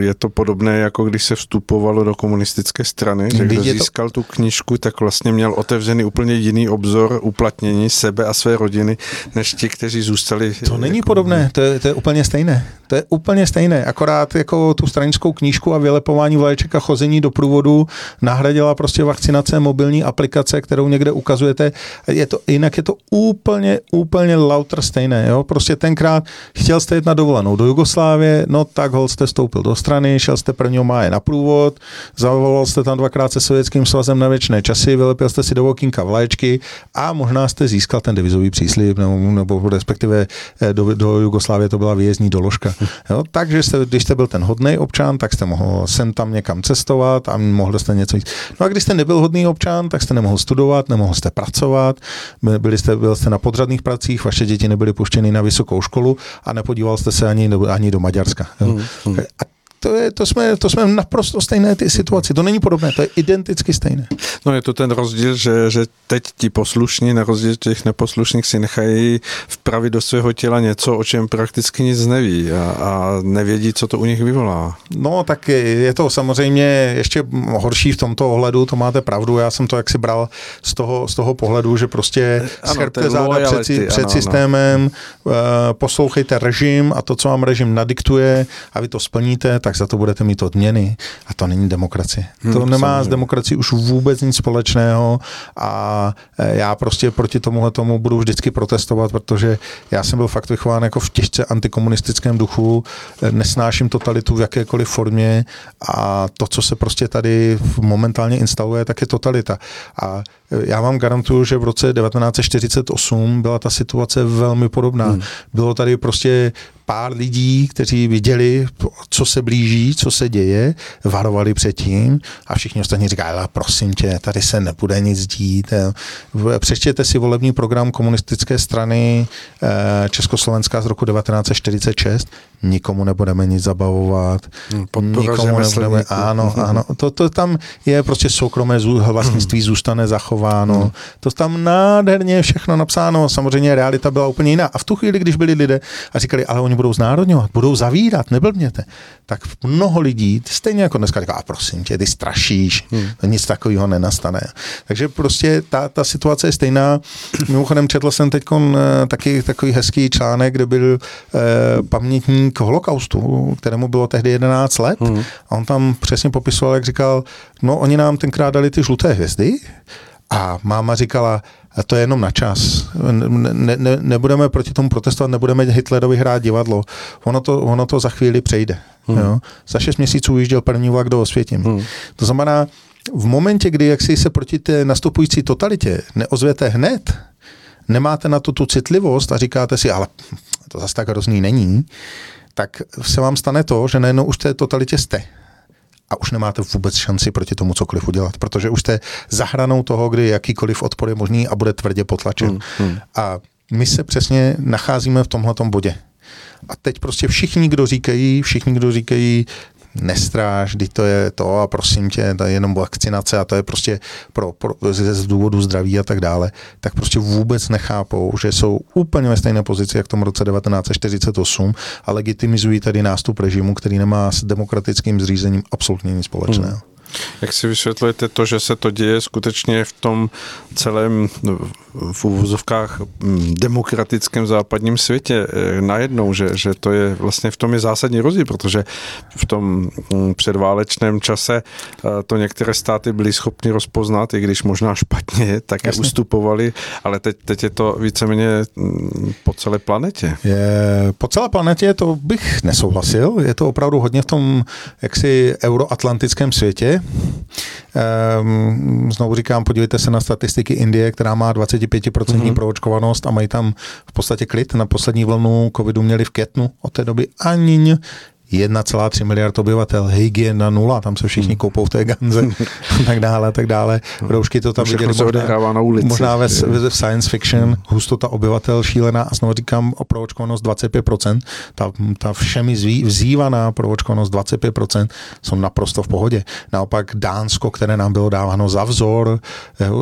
je to podobné, jako když se vstupovalo do komunistické strany, že kdo získal to... tu knižku, tak vlastně měl otevřený úplně jiný obzor uplatnění sebe a své rodiny, než ti, kteří zůstali. To není jako... podobné, to je, to je úplně stejné. To je úplně stejné, akorát jako tu stranickou knížku a vylepování vlaječek a chození do průvodu nahradila prostě vakcinace mobilní aplikace, kterou někde ukazujete. Je to, jinak je to úplně, úplně lauter stejné. Jo? Prostě tenkrát chtěl jste jít na dovolenou do Jugoslávie, no tak hol jste stoupil do strany, šel jste prvního máje na průvod, zavolal jste tam dvakrát se Sovětským svazem na věčné časy, vylepil jste si do okýnka vlaječky a možná jste získal ten devizový příslip, nebo, nebo respektive eh, do, do Jugoslávie to byla výjezdní doložka. Jo? Takže jste, když jste byl ten hodný občan, tak jste mohl sem tam někam cestovat a mohl jste něco jít. No a když jste nebyl hodný občan, tak jste nemohl studovat, nemohl jste pracovat, byli jste, byl jste na podřadných pracích, vaše děti nebyly puštěny na vysokou školu a nepodíval jste se ani do, ani do Maďarska. Jo? Hmm, hmm. A to, je, to, jsme, to jsme naprosto stejné ty situaci. To není podobné, to je identicky stejné. No je to ten rozdíl, že, že teď ti poslušní, na rozdíl těch neposlušných, si nechají vpravit do svého těla něco, o čem prakticky nic neví a, a nevědí, co to u nich vyvolá. No tak je to samozřejmě ještě horší v tomto ohledu, to máte pravdu, já jsem to jaksi bral z toho, z toho pohledu, že prostě schrbte záda před, před ano, systémem, ano. Eh, poslouchejte režim a to, co vám režim nadiktuje a vy to splníte, tak za to budete mít odměny. A to není demokracie. Hmm, to nemá samozřejmě. s demokracií už vůbec nic společného a eh, já prostě proti tomuhle tomu budu vždycky protestovat, protože já jsem byl fakt vychován jako v těžce antikomunistickém duchu, eh, nesnáším totalitu v jakékoliv formě a to, co se prostě tady momentálně instaluje, tak je totalita. A já vám garantuju, že v roce 1948 byla ta situace velmi podobná. Hmm. Bylo tady prostě pár lidí, kteří viděli, co se blíží, co se děje, varovali předtím a všichni ostatní říkají, ale prosím tě, tady se nebude nic dít. Přečtěte si volební program komunistické strany eh, Československá z roku 1946, nikomu nebudeme nic zabavovat, hmm, nikomu nebudeme, ano, ano, to, to tam je prostě soukromé vlastnictví zůstane zachováno, hmm. to tam nádherně všechno napsáno, samozřejmě realita byla úplně jiná a v tu chvíli, když byli lidé a říkali, ale oni budou znárodňovat, budou zavírat, neblbněte, tak mnoho lidí, stejně jako dneska říká, a prosím tě, ty strašíš, hmm. nic takového nenastane. Takže prostě ta, ta situace je stejná. Mimochodem četl jsem teď eh, taky takový hezký článek, kde byl eh, pamětník holokaustu, kterému bylo tehdy 11 let hmm. a on tam přesně popisoval, jak říkal, no oni nám tenkrát dali ty žluté hvězdy a máma říkala, a to je jenom na čas. Ne, ne, nebudeme proti tomu protestovat, nebudeme Hitlerovi hrát divadlo. Ono to, ono to za chvíli přejde. Hmm. Jo? Za šest měsíců ujížděl první vlak do Osvětím. Hmm. To znamená, v momentě, kdy jaksi se proti té nastupující totalitě neozvěte hned, nemáte na to tu citlivost a říkáte si, ale to zase tak hrozný není, tak se vám stane to, že najednou už v té totalitě jste a už nemáte vůbec šanci proti tomu cokoliv udělat, protože už jste za hranou toho, kdy jakýkoliv odpor je možný a bude tvrdě potlačen. Hmm, hmm. A my se přesně nacházíme v tomhle bodě. A teď prostě všichni, kdo říkají, všichni, kdo říkají, nestráž, kdy to je to a prosím tě, to je jenom vakcinace a to je prostě pro, pro, z, z důvodu zdraví a tak dále, tak prostě vůbec nechápou, že jsou úplně ve stejné pozici jak v tom roce 1948 a legitimizují tady nástup režimu, který nemá s demokratickým zřízením absolutně nic společného. Hmm. Jak si vysvětlujete to, že se to děje skutečně v tom celém no, v úvozovkách mm, demokratickém západním světě eh, najednou, že, že to je vlastně v tom je zásadní rozdíl, protože v tom mm, předválečném čase eh, to některé státy byly schopny rozpoznat, i když možná špatně, tak Jasně. ustupovali, ale teď, teď je to víceméně mm, po celé planetě. Je, po celé planetě to bych nesouhlasil, je to opravdu hodně v tom jaksi euroatlantickém světě, Um, znovu říkám, podívejte se na statistiky Indie, která má 25% mm-hmm. proočkovanost a mají tam v podstatě klid. Na poslední vlnu covidu měli v květnu od té doby ani 1,3 miliard obyvatel, hygiena nula, tam se všichni hmm. koupou v té ganze a tak dále, a tak dále. Hmm. Roušky to tam viděli možná, na ulici. možná ve, ve, science fiction, hmm. hustota obyvatel šílená a znovu říkám o proočkovanost 25%, ta, ta všemi zví, vzývaná proočkovanost 25% jsou naprosto v pohodě. Naopak Dánsko, které nám bylo dáváno za vzor,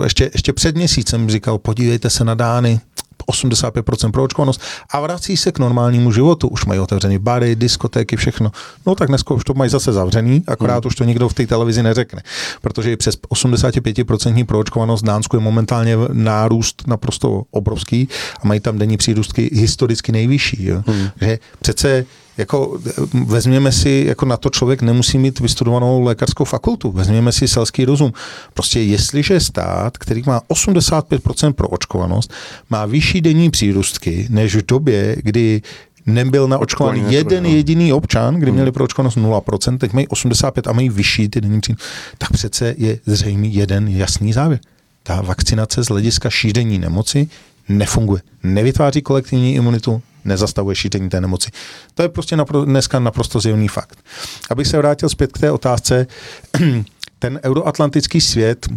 ještě, ještě před měsícem říkal, podívejte se na Dány, 85% proočkovanost a vrací se k normálnímu životu. Už mají otevřený bary, diskotéky, všechno. No tak dneska už to mají zase zavřený, akorát hmm. už to nikdo v té televizi neřekne. Protože i přes 85% proočkovanost v Dánsku je momentálně nárůst naprosto obrovský a mají tam denní přírůstky historicky nejvyšší. Jo. Hmm. Že přece jako vezměme si, jako na to člověk nemusí mít vystudovanou lékařskou fakultu, vezměme si selský rozum. Prostě jestliže stát, který má 85% pro očkovanost, má vyšší denní přírůstky, než v době, kdy nebyl naočkovaný jeden jediný občan, kdy hmm. měli pro očkovanost 0%, teď mají 85 a mají vyšší ty denní přírůstky, tak přece je zřejmý jeden jasný závěr. Ta vakcinace z hlediska šíření nemoci nefunguje. Nevytváří kolektivní imunitu, nezastavuje šíření té nemoci. To je prostě napro, dneska naprosto zjevný fakt. Abych se vrátil zpět k té otázce, ten euroatlantický svět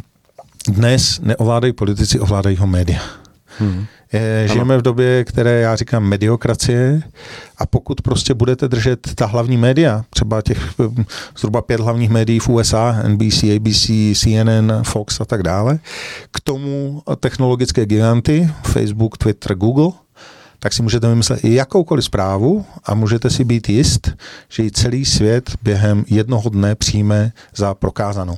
dnes neovládají politici, ovládají ho média. Hmm. Je, žijeme v době, které já říkám mediokracie a pokud prostě budete držet ta hlavní média, třeba těch hm, zhruba pět hlavních médií v USA, NBC, ABC, CNN, Fox a tak dále, k tomu technologické giganty, Facebook, Twitter, Google, tak si můžete vymyslet jakoukoliv zprávu a můžete si být jist, že ji celý svět během jednoho dne přijme za prokázanou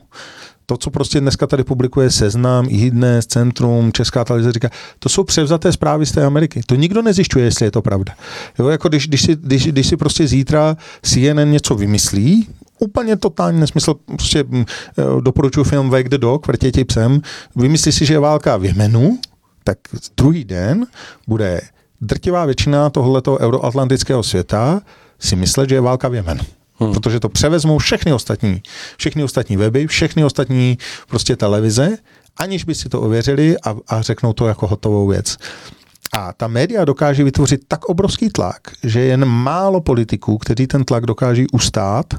to, co prostě dneska tady publikuje Seznam, iDnes, Centrum, Česká televize, říká, to jsou převzaté zprávy z té Ameriky. To nikdo nezjišťuje, jestli je to pravda. Jo, jako když, když, si, když, když si prostě zítra CNN něco vymyslí, úplně totální nesmysl, prostě mm, eh, doporučuji film Wake the Dog, vrtěti psem, vymyslí si, že je válka v Jemenu, tak druhý den bude drtivá většina tohoto euroatlantického světa si myslet, že je válka v Jemenu. Hmm. Protože to převezmou všechny ostatní, všechny ostatní weby, všechny ostatní prostě televize, aniž by si to ověřili a, a řeknou to jako hotovou věc. A ta média dokáže vytvořit tak obrovský tlak, že jen málo politiků, kteří ten tlak dokáží ustát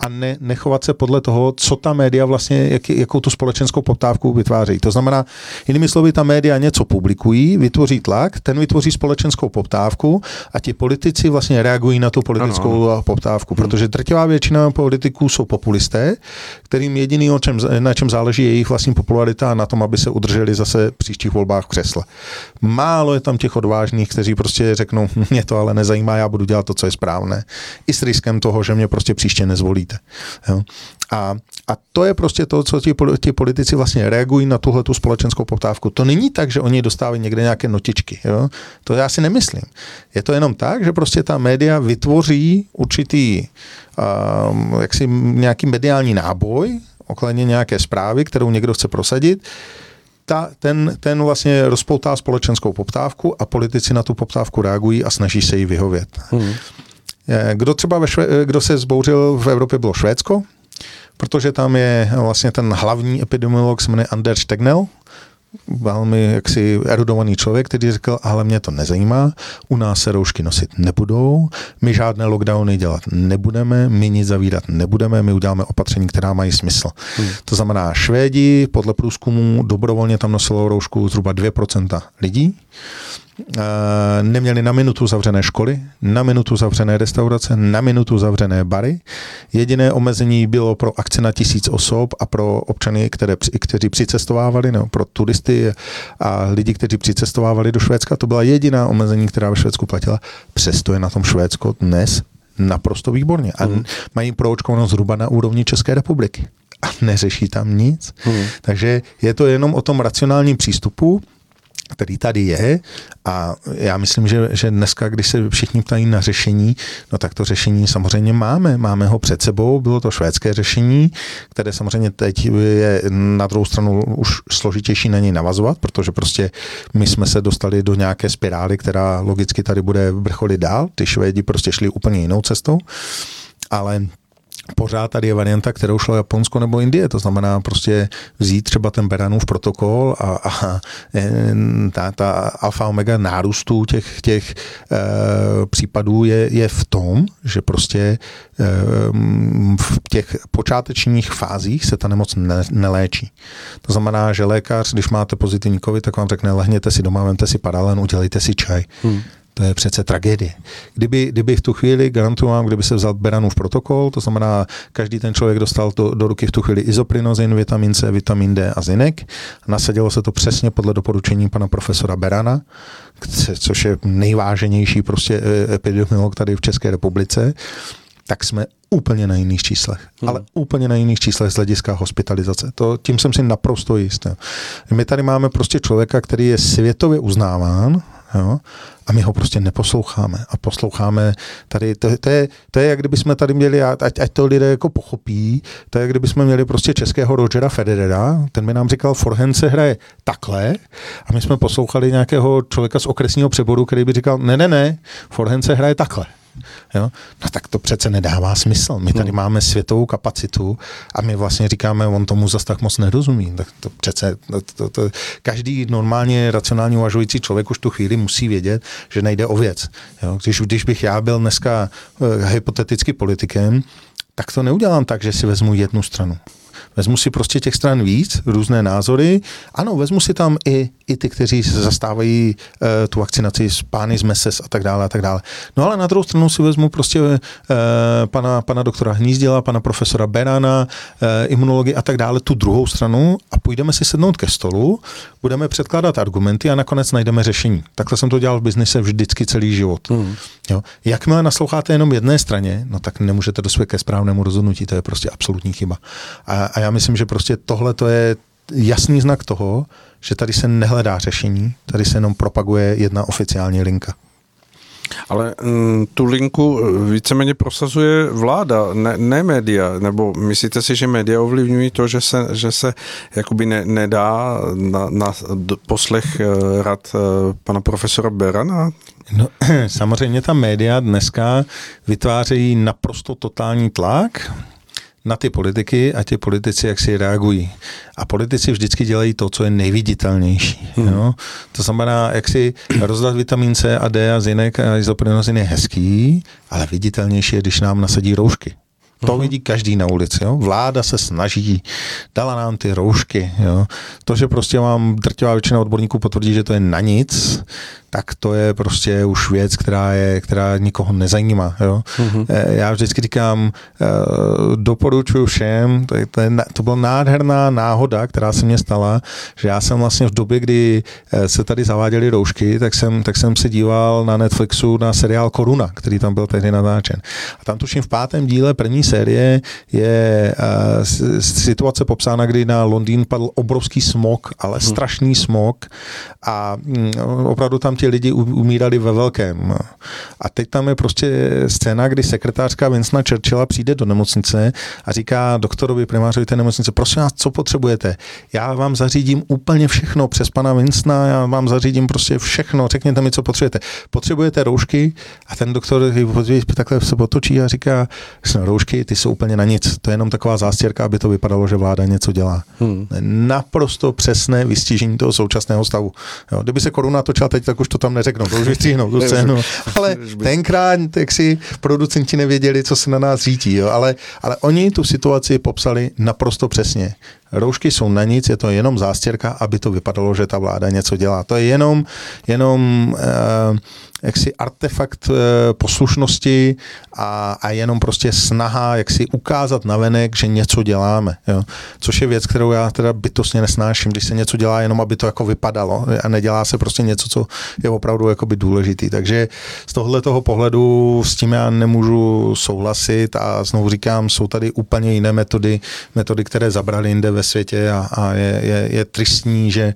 a ne, nechovat se podle toho, co ta média vlastně, jak, jakou tu společenskou poptávku vytváří. To znamená, jinými slovy, ta média něco publikují, vytvoří tlak, ten vytvoří společenskou poptávku a ti politici vlastně reagují na tu politickou ano, ano. poptávku, hmm. protože drtivá většina politiků jsou populisté, kterým jediný, o čem, na čem záleží je jejich vlastní popularita a na tom, aby se udrželi zase v příštích volbách v křesle. Málo je tam těch odvážných, kteří prostě řeknou, mě to ale nezajímá, já budu dělat to, co je správné. I s riskem toho, že mě prostě příště nezvolí nevíte. Jo? A, a to je prostě to, co ti, ti politici vlastně reagují na tuhle tu společenskou poptávku. To není tak, že oni dostávají někde nějaké notičky. Jo? To já si nemyslím. Je to jenom tak, že prostě ta média vytvoří určitý um, jaksi nějaký mediální náboj, okladně nějaké zprávy, kterou někdo chce prosadit, ta, ten, ten vlastně rozpoutá společenskou poptávku a politici na tu poptávku reagují a snaží se jí vyhovět. Hmm. Kdo třeba ve Šve, kdo se zbouřil v Evropě bylo Švédsko, protože tam je vlastně ten hlavní epidemiolog, se jmenuje Anders Tegnell, velmi jaksi erudovaný člověk, který řekl, ale mě to nezajímá, u nás se roušky nosit nebudou, my žádné lockdowny dělat nebudeme, my nic zavírat nebudeme, my uděláme opatření, která mají smysl. Hmm. To znamená, Švédi podle průzkumu dobrovolně tam nosilo roušku zhruba 2% lidí, Eh, neměli na minutu zavřené školy, na minutu zavřené restaurace, na minutu zavřené bary. Jediné omezení bylo pro akce na tisíc osob a pro občany, které, kteří přicestovávali, nebo pro turisty a lidi, kteří přicestovávali do Švédska. To byla jediná omezení, která ve Švédsku platila. Přesto je na tom Švédsko dnes naprosto výborně. A mm. mají proočkovanost zhruba na úrovni České republiky. A neřeší tam nic. Mm. Takže je to jenom o tom racionálním přístupu, který tady je a já myslím, že, že dneska, když se všichni ptají na řešení, no tak to řešení samozřejmě máme. Máme ho před sebou, bylo to švédské řešení, které samozřejmě teď je na druhou stranu už složitější na něj navazovat, protože prostě my jsme se dostali do nějaké spirály, která logicky tady bude vrcholit dál. Ty Švédi prostě šli úplně jinou cestou, ale pořád tady je varianta, kterou šlo Japonsko nebo Indie, to znamená prostě vzít třeba ten Beranův protokol a, a ta, ta alfa omega nárůstu těch, těch e, případů je, je v tom, že prostě e, v těch počátečních fázích se ta nemoc ne, neléčí. To znamená, že lékař, když máte pozitivní covid, tak vám řekne, lehněte si doma, vemte si paralen, udělejte si čaj. Hmm. To je přece tragédie. Kdyby, kdyby v tu chvíli, garantuju vám, kdyby se vzal Beranův protokol, to znamená, každý ten člověk dostal to, do ruky v tu chvíli izoprinozin, vitamin C, vitamin D a zinek, nasadilo se to přesně podle doporučení pana profesora Berana, což je nejváženější prostě e, epidemiolog tady v České republice, tak jsme úplně na jiných číslech. Hmm. Ale úplně na jiných číslech z hlediska hospitalizace. To, tím jsem si naprosto jist. My tady máme prostě člověka, který je světově uznáván, Jo? A my ho prostě neposloucháme. A posloucháme tady, to, to, je, to je, jak kdyby jsme tady měli, ať, ať to lidé jako pochopí, to je, jak kdyby jsme měli prostě českého Rogera Federera, ten by nám říkal, forehand se hraje takhle, a my jsme poslouchali nějakého člověka z okresního přeboru, který by říkal, ne, ne, ne, forehand se hraje takhle. Jo? No tak to přece nedává smysl. My tady no. máme světovou kapacitu a my vlastně říkáme, on tomu zase tak moc nerozumí. Tak to přece, to, to, to, každý normálně racionálně uvažující člověk už tu chvíli musí vědět, že nejde o věc. Jo? Když, když bych já byl dneska uh, hypoteticky politikem, tak to neudělám tak, že si vezmu jednu stranu. Vezmu si prostě těch stran víc, různé názory. Ano, vezmu si tam i, i ty, kteří zastávají uh, tu vakcinaci s pány z MESES a tak dále a tak dále. No ale na druhou stranu si vezmu prostě uh, pana, pana doktora Hnízděla, pana profesora Berana, uh, imunologi a tak dále, tu druhou stranu a půjdeme si sednout ke stolu, budeme předkládat argumenty a nakonec najdeme řešení. Takhle jsem to dělal v biznise vždycky celý život. Hmm. Jo. Jakmile nasloucháte jenom jedné straně, no tak nemůžete dospět ke správnému rozhodnutí, to je prostě absolutní chyba. A, a já myslím, že prostě tohle to je jasný znak toho, že tady se nehledá řešení, tady se jenom propaguje jedna oficiální linka. Ale m, mm, tu linku eh, víceméně prosazuje vláda, ne, ne média, nebo myslíte si, že média ovlivňují to, že se, že se jakoby ne, nedá na, na poslech eh, rad eh, pana profesora Berana? No, samozřejmě ta média dneska vytvářejí naprosto totální tlak na ty politiky a ti politici jak si reagují. A politici vždycky dělají to, co je nejviditelnější. Hmm. Jo? To znamená, jak si rozdat vitamin C a D a zinek a izoprenosin je hezký, ale viditelnější je, když nám nasadí roušky. To uh-huh. vidí každý na ulici. Jo? Vláda se snaží, dala nám ty roušky. Jo? To, že prostě vám drtivá většina odborníků potvrdí, že to je na nic, tak to je prostě už věc, která, je, která nikoho nezajímá. Jo? Uh-huh. Já vždycky říkám, eh, doporučuji všem, to, je, to, je, to byla nádherná náhoda, která se mně stala, že já jsem vlastně v době, kdy eh, se tady zaváděly roušky, tak jsem, tak jsem se díval na Netflixu na seriál Koruna, který tam byl tehdy natáčen. A tam tuším v pátém díle první série je uh, situace popsána, kdy na Londýn padl obrovský smog, ale uh-huh. strašný smog a um, opravdu tam ti lidi umírali ve velkém. A teď tam je prostě scéna, kdy sekretářka Vincenta Churchilla přijde do nemocnice a říká doktorovi, primářovi té nemocnice, prosím vás, co potřebujete? Já vám zařídím úplně všechno přes pana Vincna, já vám zařídím prostě všechno, řekněte mi, co potřebujete. Potřebujete roušky? A ten doktor takhle se potočí a říká, roušky, ty jsou úplně na nic. To je jenom taková zástěrka, aby to vypadalo, že vláda něco dělá. Hmm. Naprosto přesné vystižení toho současného stavu. Jo, kdyby se koruna točila teď, tak už to tam neřeknou, to už vystříhnou tu scénu. Ale tenkrát, jak si producenti nevěděli, co se na nás řítí, jo. Ale, ale oni tu situaci popsali naprosto přesně. Roušky jsou na nic, je to jenom zástěrka, aby to vypadalo, že ta vláda něco dělá. To je jenom, jenom uh, jaksi artefakt e, poslušnosti a, a jenom prostě snaha, jak si ukázat navenek, že něco děláme. Jo. Což je věc, kterou já teda bytostně nesnáším, když se něco dělá jenom, aby to jako vypadalo a nedělá se prostě něco, co je opravdu jakoby důležitý. Takže z tohle toho pohledu s tím já nemůžu souhlasit a znovu říkám, jsou tady úplně jiné metody, metody, které zabrali jinde ve světě a, a je, je, je tristní, že e,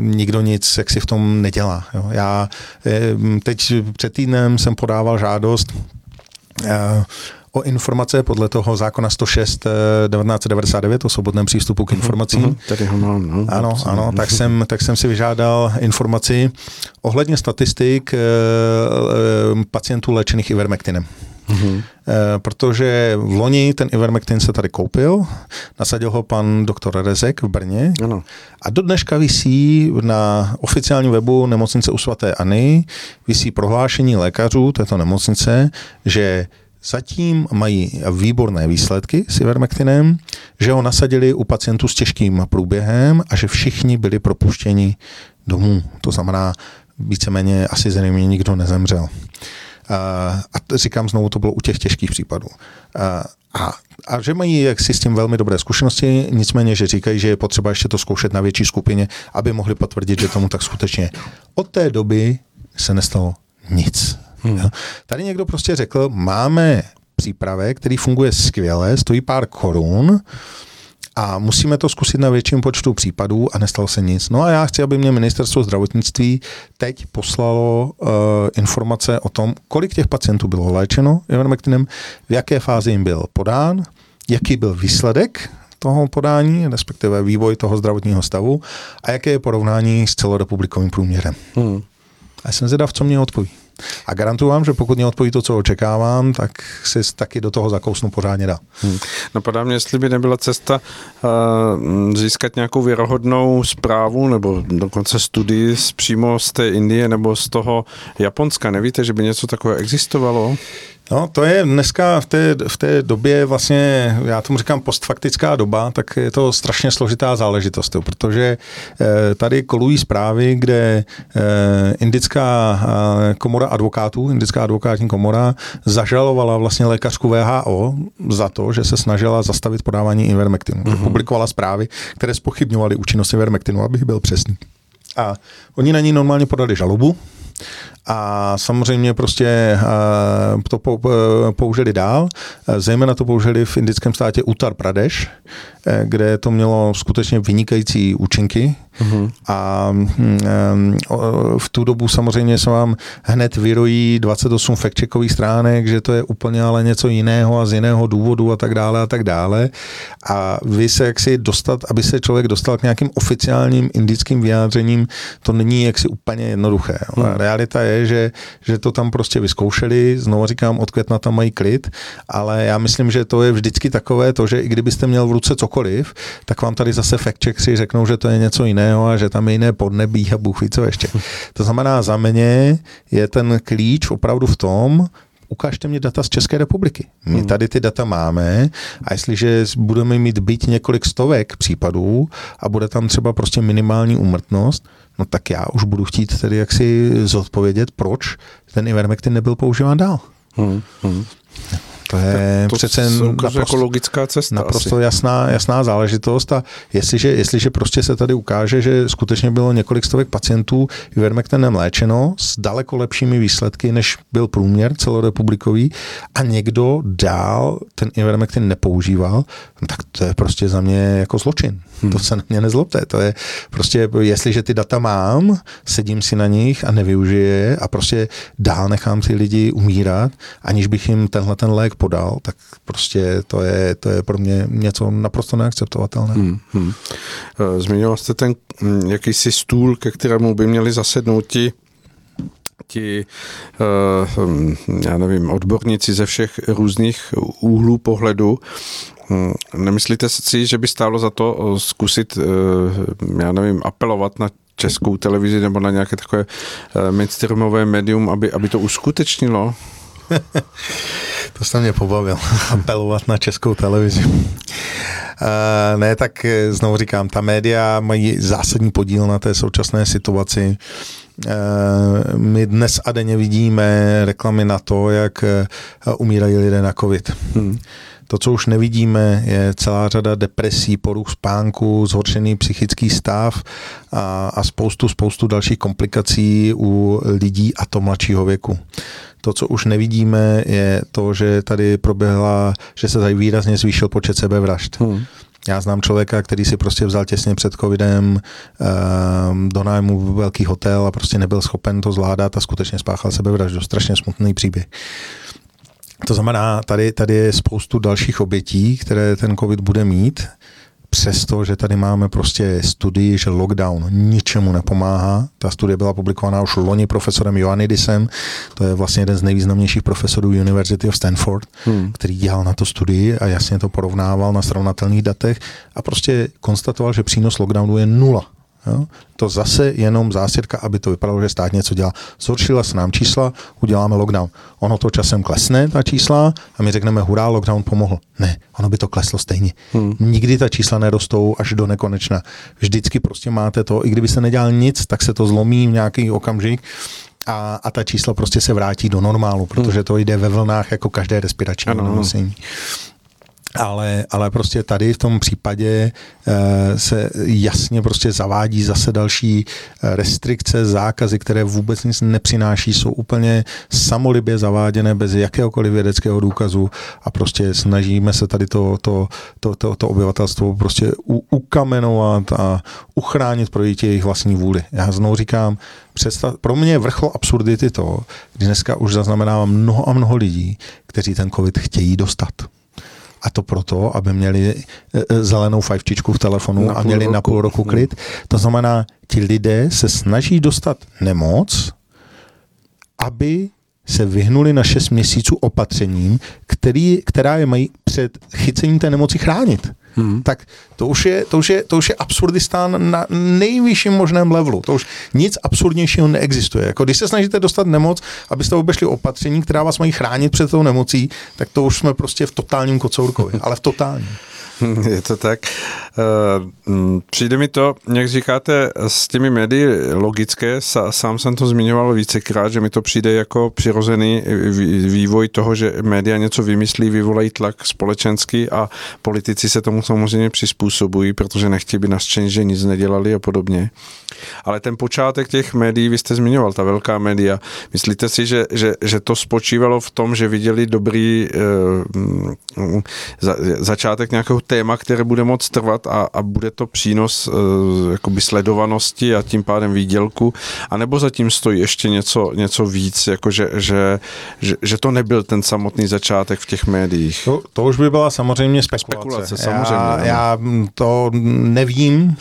nikdo nic jak si v tom nedělá. Jo. Já e, teď před týdnem jsem podával žádost e, o informace podle toho zákona 106 1999 o svobodném přístupu k mhm, informacím. Uh-huh, tady ho mám. No, ano, ano, tak jsem, tak jsem si vyžádal informaci ohledně statistik e, e, pacientů léčených ivermectinem. Mm-hmm. Protože v loni ten Ivermectin se tady koupil, nasadil ho pan doktor Rezek v Brně ano. a do dneška visí na oficiálním webu nemocnice u svatéAny, visí prohlášení lékařů této nemocnice, že Zatím mají výborné výsledky s Ivermectinem, že ho nasadili u pacientů s těžkým průběhem a že všichni byli propuštěni domů. To znamená, víceméně asi zřejmě nikdo nezemřel. A říkám znovu, to bylo u těch těžkých případů. A, a že mají jaksi s tím velmi dobré zkušenosti, nicméně, že říkají, že je potřeba ještě to zkoušet na větší skupině, aby mohli potvrdit, že tomu tak skutečně Od té doby se nestalo nic. Hmm. Tady někdo prostě řekl, máme přípravek, který funguje skvěle, stojí pár korun, a musíme to zkusit na větším počtu případů a nestalo se nic. No a já chci, aby mě ministerstvo zdravotnictví teď poslalo uh, informace o tom, kolik těch pacientů bylo léčeno ivermectinem, v jaké fázi jim byl podán, jaký byl výsledek toho podání, respektive vývoj toho zdravotního stavu a jaké je porovnání s celorepublikovým průměrem. Hmm. A jsem zvědav, co mě odpoví. A garantuju vám, že pokud mě odpoví to, co očekávám, tak si taky do toho zakousnu pořádně dá. Hmm. Napadá mě, jestli by nebyla cesta uh, získat nějakou věrohodnou zprávu nebo dokonce studii z, přímo z té Indie nebo z toho Japonska. Nevíte, že by něco takového existovalo? No, to je dneska v té, v té době vlastně, já tomu říkám postfaktická doba, tak je to strašně složitá záležitost, jo, protože eh, tady kolují zprávy, kde eh, indická eh, komora advokátů, indická advokátní komora, zažalovala vlastně lékařku VHO za to, že se snažila zastavit podávání Ivermectinu. Mm-hmm. Publikovala zprávy, které spochybňovaly účinnost Ivermectinu, abych byl přesný. A oni na ní normálně podali žalobu a samozřejmě prostě eh, to použili dál, zejména to použili v indickém státě Uttar Pradesh, eh, kde to mělo skutečně vynikající účinky, Uh-huh. A um, v tu dobu samozřejmě se vám hned vyrojí 28 fact-checkových stránek, že to je úplně ale něco jiného a z jiného důvodu a tak dále a tak dále. A vy se jaksi dostat, aby se člověk dostal k nějakým oficiálním indickým vyjádřením, to není jaksi úplně jednoduché. Uh-huh. Realita je, že, že to tam prostě vyzkoušeli, znovu říkám, od května tam mají klid, ale já myslím, že to je vždycky takové to, že i kdybyste měl v ruce cokoliv, tak vám tady zase fact-checkři řeknou, že to je něco jiného a že tam je jiné podnebí a bůh ví co ještě. To znamená, za mě je ten klíč opravdu v tom, ukážte mě data z České republiky. My hmm. tady ty data máme a jestliže budeme mít byť několik stovek případů a bude tam třeba prostě minimální umrtnost, no tak já už budu chtít tedy jaksi zodpovědět, proč ten Ivermectin nebyl používán dál. Hmm. Hmm. To je to přece naprosto, jako logická cesta. Naprosto jasná, jasná záležitost a jestliže, jestliže prostě se tady ukáže, že skutečně bylo několik stovek pacientů Ivermectinem léčeno s daleko lepšími výsledky, než byl průměr celorepublikový a někdo dál ten Ivermectin nepoužíval, tak to je prostě za mě jako zločin. Hmm. To se na mě nezlobte. To je prostě, jestliže ty data mám, sedím si na nich a nevyužije a prostě dál nechám ty lidi umírat, aniž bych jim tenhle ten lék podal, tak prostě to je, to je pro mě něco naprosto neakceptovatelné. Hmm, hmm. Eh, zmiňoval jste ten hm, jakýsi stůl, ke kterému by měli zasednout ti ti, eh, já nevím, odborníci ze všech různých úhlů pohledu. Hm, nemyslíte si, že by stálo za to eh, zkusit, já nevím, apelovat na českou televizi nebo na nějaké takové mainstreamové médium, aby, aby to uskutečnilo? To jste mě pobavil, apelovat na českou televizi. Uh, ne, tak eh, znovu říkám, ta média mají zásadní podíl na té současné situaci. Uh, my dnes a denně vidíme reklamy na to, jak umírají lidé na covid. Hmm. To, co už nevidíme, je celá řada depresí, poruch spánku, zhoršený psychický stav a, a spoustu, spoustu dalších komplikací u lidí a to mladšího věku. To, co už nevidíme, je to, že tady proběhla, že se tady výrazně zvýšil počet sebevražd. Hmm. Já znám člověka, který si prostě vzal těsně před covidem um, do nájmu velký hotel a prostě nebyl schopen to zvládat a skutečně spáchal sebevraždu. Strašně smutný příběh. To znamená, tady, tady je spoustu dalších obětí, které ten covid bude mít přesto, že tady máme prostě studii, že lockdown ničemu nepomáhá. Ta studie byla publikovaná už loni profesorem Ioannidisem, to je vlastně jeden z nejvýznamnějších profesorů University of Stanford, hmm. který dělal na to studii a jasně to porovnával na srovnatelných datech a prostě konstatoval, že přínos lockdownu je nula. Jo? To zase jenom zástěrka, aby to vypadalo, že stát něco dělá. Zhoršila se nám čísla, uděláme lockdown. Ono to časem klesne, ta čísla, a my řekneme, hurá, lockdown pomohl. Ne, ono by to kleslo stejně. Hmm. Nikdy ta čísla nerostou až do nekonečna. Vždycky prostě máte to, i kdybyste nedělal nic, tak se to zlomí v nějaký okamžik a, a ta čísla prostě se vrátí do normálu, protože to jde ve vlnách jako každé respirační onemocnění ale, ale prostě tady v tom případě e, se jasně prostě zavádí zase další eh, restrikce, zákazy, které vůbec nic nepřináší, jsou úplně samolibě zaváděné bez jakéhokoliv vědeckého důkazu a prostě snažíme se tady to, to, to, to, to obyvatelstvo prostě u, ukamenovat a uchránit pro jejich vlastní vůli. Já znovu říkám, představ, pro mě je vrchol absurdity to, kdy dneska už zaznamenávám mnoho a mnoho lidí, kteří ten covid chtějí dostat. A to proto, aby měli e, e, zelenou fajfčičku v telefonu na a měli roku. na půl roku klid. To znamená, ti lidé se snaží dostat nemoc, aby se vyhnuli na 6 měsíců opatřením, který, která je mají před chycením té nemoci chránit. Hmm. Tak to už, je, to, už je, to už je absurdistán na nejvyšším možném levelu. To už nic absurdnějšího neexistuje. Jako když se snažíte dostat nemoc, abyste obešli opatření, která vás mají chránit před tou nemocí, tak to už jsme prostě v totálním kocourkovi, ale v totálním. Je to tak. Eh, mm, přijde mi to, jak říkáte, s těmi médii logické, sám jsem to zmiňoval vícekrát, že mi to přijde jako přirozený vývoj toho, že média něco vymyslí, vyvolají tlak společenský a politici se tomu samozřejmě přizpůsobují, protože nechtějí by naštění, že nic nedělali a podobně. Ale ten počátek těch médií, vy jste zmiňoval, ta velká média, myslíte si, že, že, že to spočívalo v tom, že viděli dobrý eh, mm, za, začátek nějakého téma, které bude moc trvat a, a bude to přínos e, jakoby sledovanosti a tím pádem výdělku, anebo zatím stojí ještě něco, něco víc, jako že, že, že, že to nebyl ten samotný začátek v těch médiích. To, to už by byla samozřejmě spekulace. spekulace samozřejmě, já, já to nevím.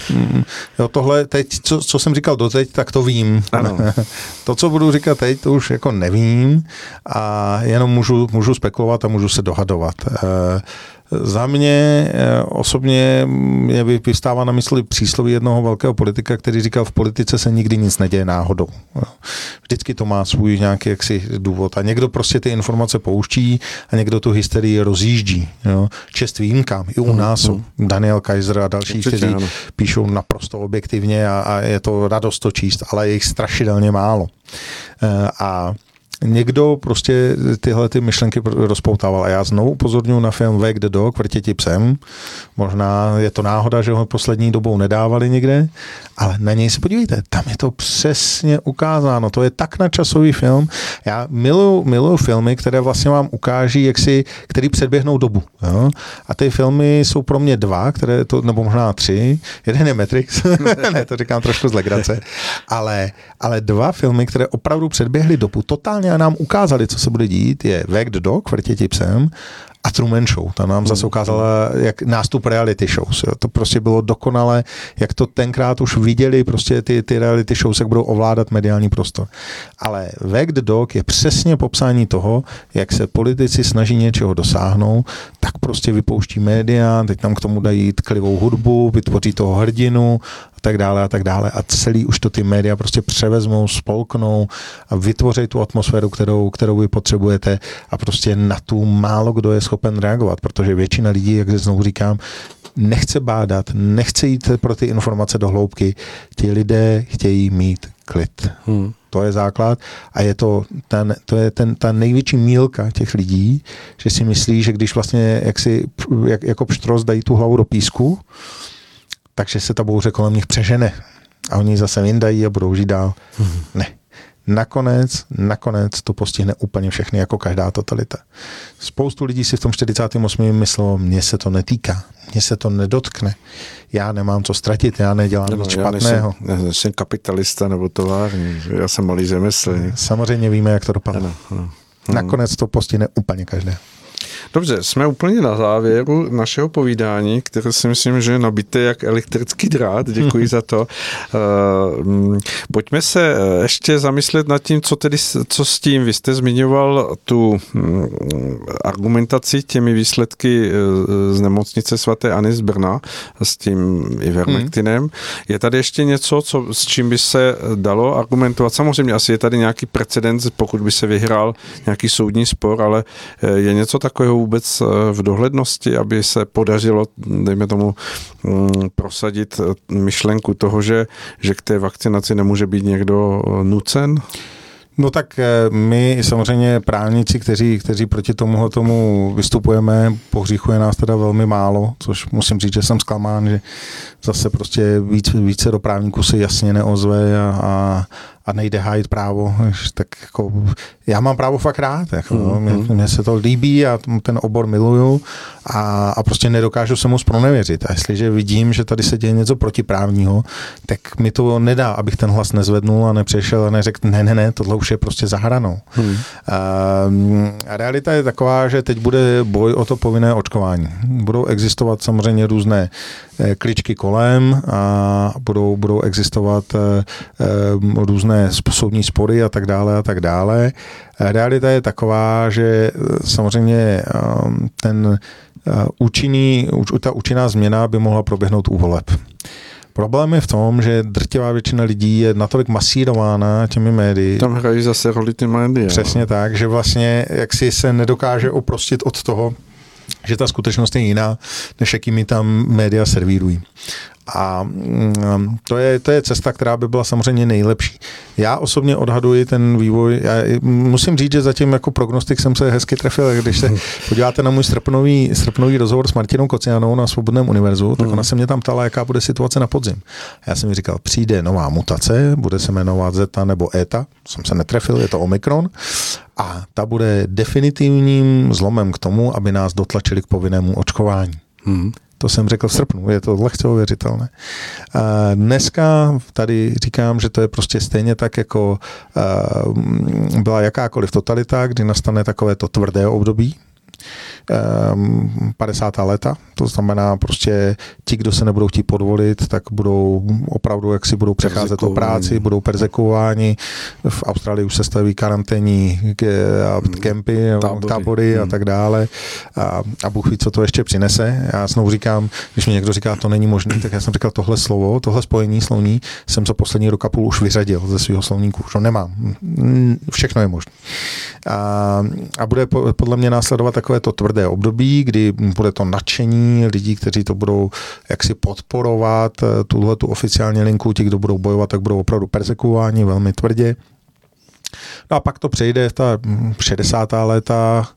Jo, tohle teď, co, co jsem říkal doteď, tak to vím. Ano. to, co budu říkat teď, to už jako nevím a jenom můžu, můžu spekulovat a můžu se dohadovat. E, za mě eh, osobně je vystává na mysli přísloví jednoho velkého politika, který říkal, v politice se nikdy nic neděje náhodou. Vždycky to má svůj nějaký jaksi důvod. A někdo prostě ty informace pouští a někdo tu hysterii rozjíždí. Jo. Čest výjimkám. I u mm, nás jsou mm. Daniel Kaiser a další, Určitě, kteří ano. píšou naprosto objektivně a, a je to radost to číst, ale je jich strašidelně málo. Eh, a někdo prostě tyhle ty myšlenky rozpoutával. A já znovu upozorňuji na film Wake the Dog, Vrtěti psem. Možná je to náhoda, že ho poslední dobou nedávali nikde, ale na něj se podívejte, tam je to přesně ukázáno. To je tak nadčasový film. Já miluju, miluju filmy, které vlastně vám ukáží, jak si, který předběhnou dobu. Jo? A ty filmy jsou pro mě dva, které to, nebo možná tři. Jeden je Matrix, ne, to říkám trošku z legrace, ale, ale dva filmy, které opravdu předběhly dobu, totálně a nám ukázali, co se bude dít, je the Dog, Vrtěti psem, a Truman Show. Ta nám zase hmm. ukázala jak nástup reality shows. Jo. To prostě bylo dokonale, jak to tenkrát už viděli prostě ty, ty reality shows, jak budou ovládat mediální prostor. Ale the Dog je přesně popsání toho, jak se politici snaží něčeho dosáhnout, tak prostě vypouští média, teď tam k tomu dají tklivou hudbu, vytvoří toho hrdinu tak dále a tak dále. A celý už to ty média prostě převezmou, spolknou a vytvoří tu atmosféru, kterou, kterou vy potřebujete a prostě na tu málo kdo je schopen reagovat, protože většina lidí, jak znovu říkám, nechce bádat, nechce jít pro ty informace do hloubky. Ti lidé chtějí mít klid. Hmm. To je základ a je to, ten, to je ten, ta největší mílka těch lidí, že si myslí, že když vlastně jak si, jak, jako pštros dají tu hlavu do písku, takže se ta bouře kolem nich přežene a oni zase vyndají a budou žít dál. Hmm. Ne. Nakonec, nakonec to postihne úplně všechny, jako každá totalita. Spoustu lidí si v tom 48. myslelo, mně se to netýká, mně se to nedotkne, já nemám co ztratit, já nedělám nic špatného. Já nejsem, nejsem kapitalista nebo tovární, já jsem malý řemeslník. Samozřejmě víme, jak to dopadne. Ano, ano. Nakonec to postihne úplně každé. Dobře, jsme úplně na závěru našeho povídání, které si myslím, že je nabité jak elektrický drát. Děkuji za to. Uh, pojďme se eh, ještě zamyslet nad tím, co tedy co s tím. Vy jste zmiňoval tu hm, argumentaci těmi výsledky eh, z nemocnice svaté Ani z Brna s tím Ivermectinem. Hmm. Je tady ještě něco, co, s čím by se dalo argumentovat? Samozřejmě asi je tady nějaký precedens, pokud by se vyhrál nějaký soudní spor, ale je něco takového vůbec eh, v dohlednosti, aby se podařilo, dejme tomu, mm, prosadit eh, myšlenku toho, že, že k té vakcinaci nemůže být někdo eh, nucen? No tak my samozřejmě právníci, kteří, kteří proti tomu tomu vystupujeme, pohříchuje nás teda velmi málo, což musím říct, že jsem zklamán, že zase prostě víc, více do právníků se jasně neozve a, a, a nejde hájit právo, tak jako já mám právo fakt rád, jako, mm, mě, mm. mně se to líbí a ten obor miluju a, a prostě nedokážu se mu zpronevěřit. A jestliže vidím, že tady se děje něco protiprávního, tak mi to nedá, abych ten hlas nezvednul a nepřešel a neřekl, ne, ne, ne, tohle už je prostě zahranou. Mm. A, a realita je taková, že teď bude boj o to povinné očkování. Budou existovat samozřejmě různé kličky kolem a budou, budou existovat různé soudní spory a tak dále a tak dále. Realita je taková, že samozřejmě ten účinný, ta účinná změna by mohla proběhnout u voleb. Problém je v tom, že drtivá většina lidí je natolik masírována těmi médii. Tam hrají zase roli ty média. Přesně no. tak, že vlastně jak si se nedokáže oprostit od toho, že ta skutečnost je jiná, než jakými tam média servírují. A mm, to je, to je cesta, která by byla samozřejmě nejlepší. Já osobně odhaduji ten vývoj. Já musím říct, že zatím jako prognostik jsem se hezky trefil. Když se podíváte na můj srpnový, srpnový rozhovor s Martinou Kocianou na Svobodném univerzu, tak ona se mě tam ptala, jaká bude situace na podzim. Já jsem mi říkal, přijde nová mutace, bude se jmenovat Zeta nebo Eta, jsem se netrefil, je to Omikron, a ta bude definitivním zlomem k tomu, aby nás dotlačili k povinnému očkování. Hmm. To jsem řekl v srpnu, je to lehce ověřitelné. A dneska tady říkám, že to je prostě stejně tak, jako byla jakákoliv totalita, kdy nastane takové to tvrdé období, 50. Ehm, léta, to znamená prostě ti, kdo se nebudou chtít podvolit, tak budou opravdu, jak si budou přecházet o práci, budou perzekováni. V Austrálii už se staví karanténní kempy, tábory, tábory hmm. a tak dále. A, a Bůh ví, co to ještě přinese. Já znovu říkám, když mi někdo říká, to není možné, tak já jsem říkal, tohle slovo, tohle spojení slovní jsem za poslední rok a půl už vyřadil ze svého slovníku. Už ho nemám. Všechno je možné. A, a bude podle mě následovat takové to tvrdé období, kdy bude to nadšení lidí, kteří to budou jaksi podporovat, eh, tuhle tu oficiální linku, ti, kdo budou bojovat, tak budou opravdu persekuováni velmi tvrdě. No a pak to přejde v ta 60. léta,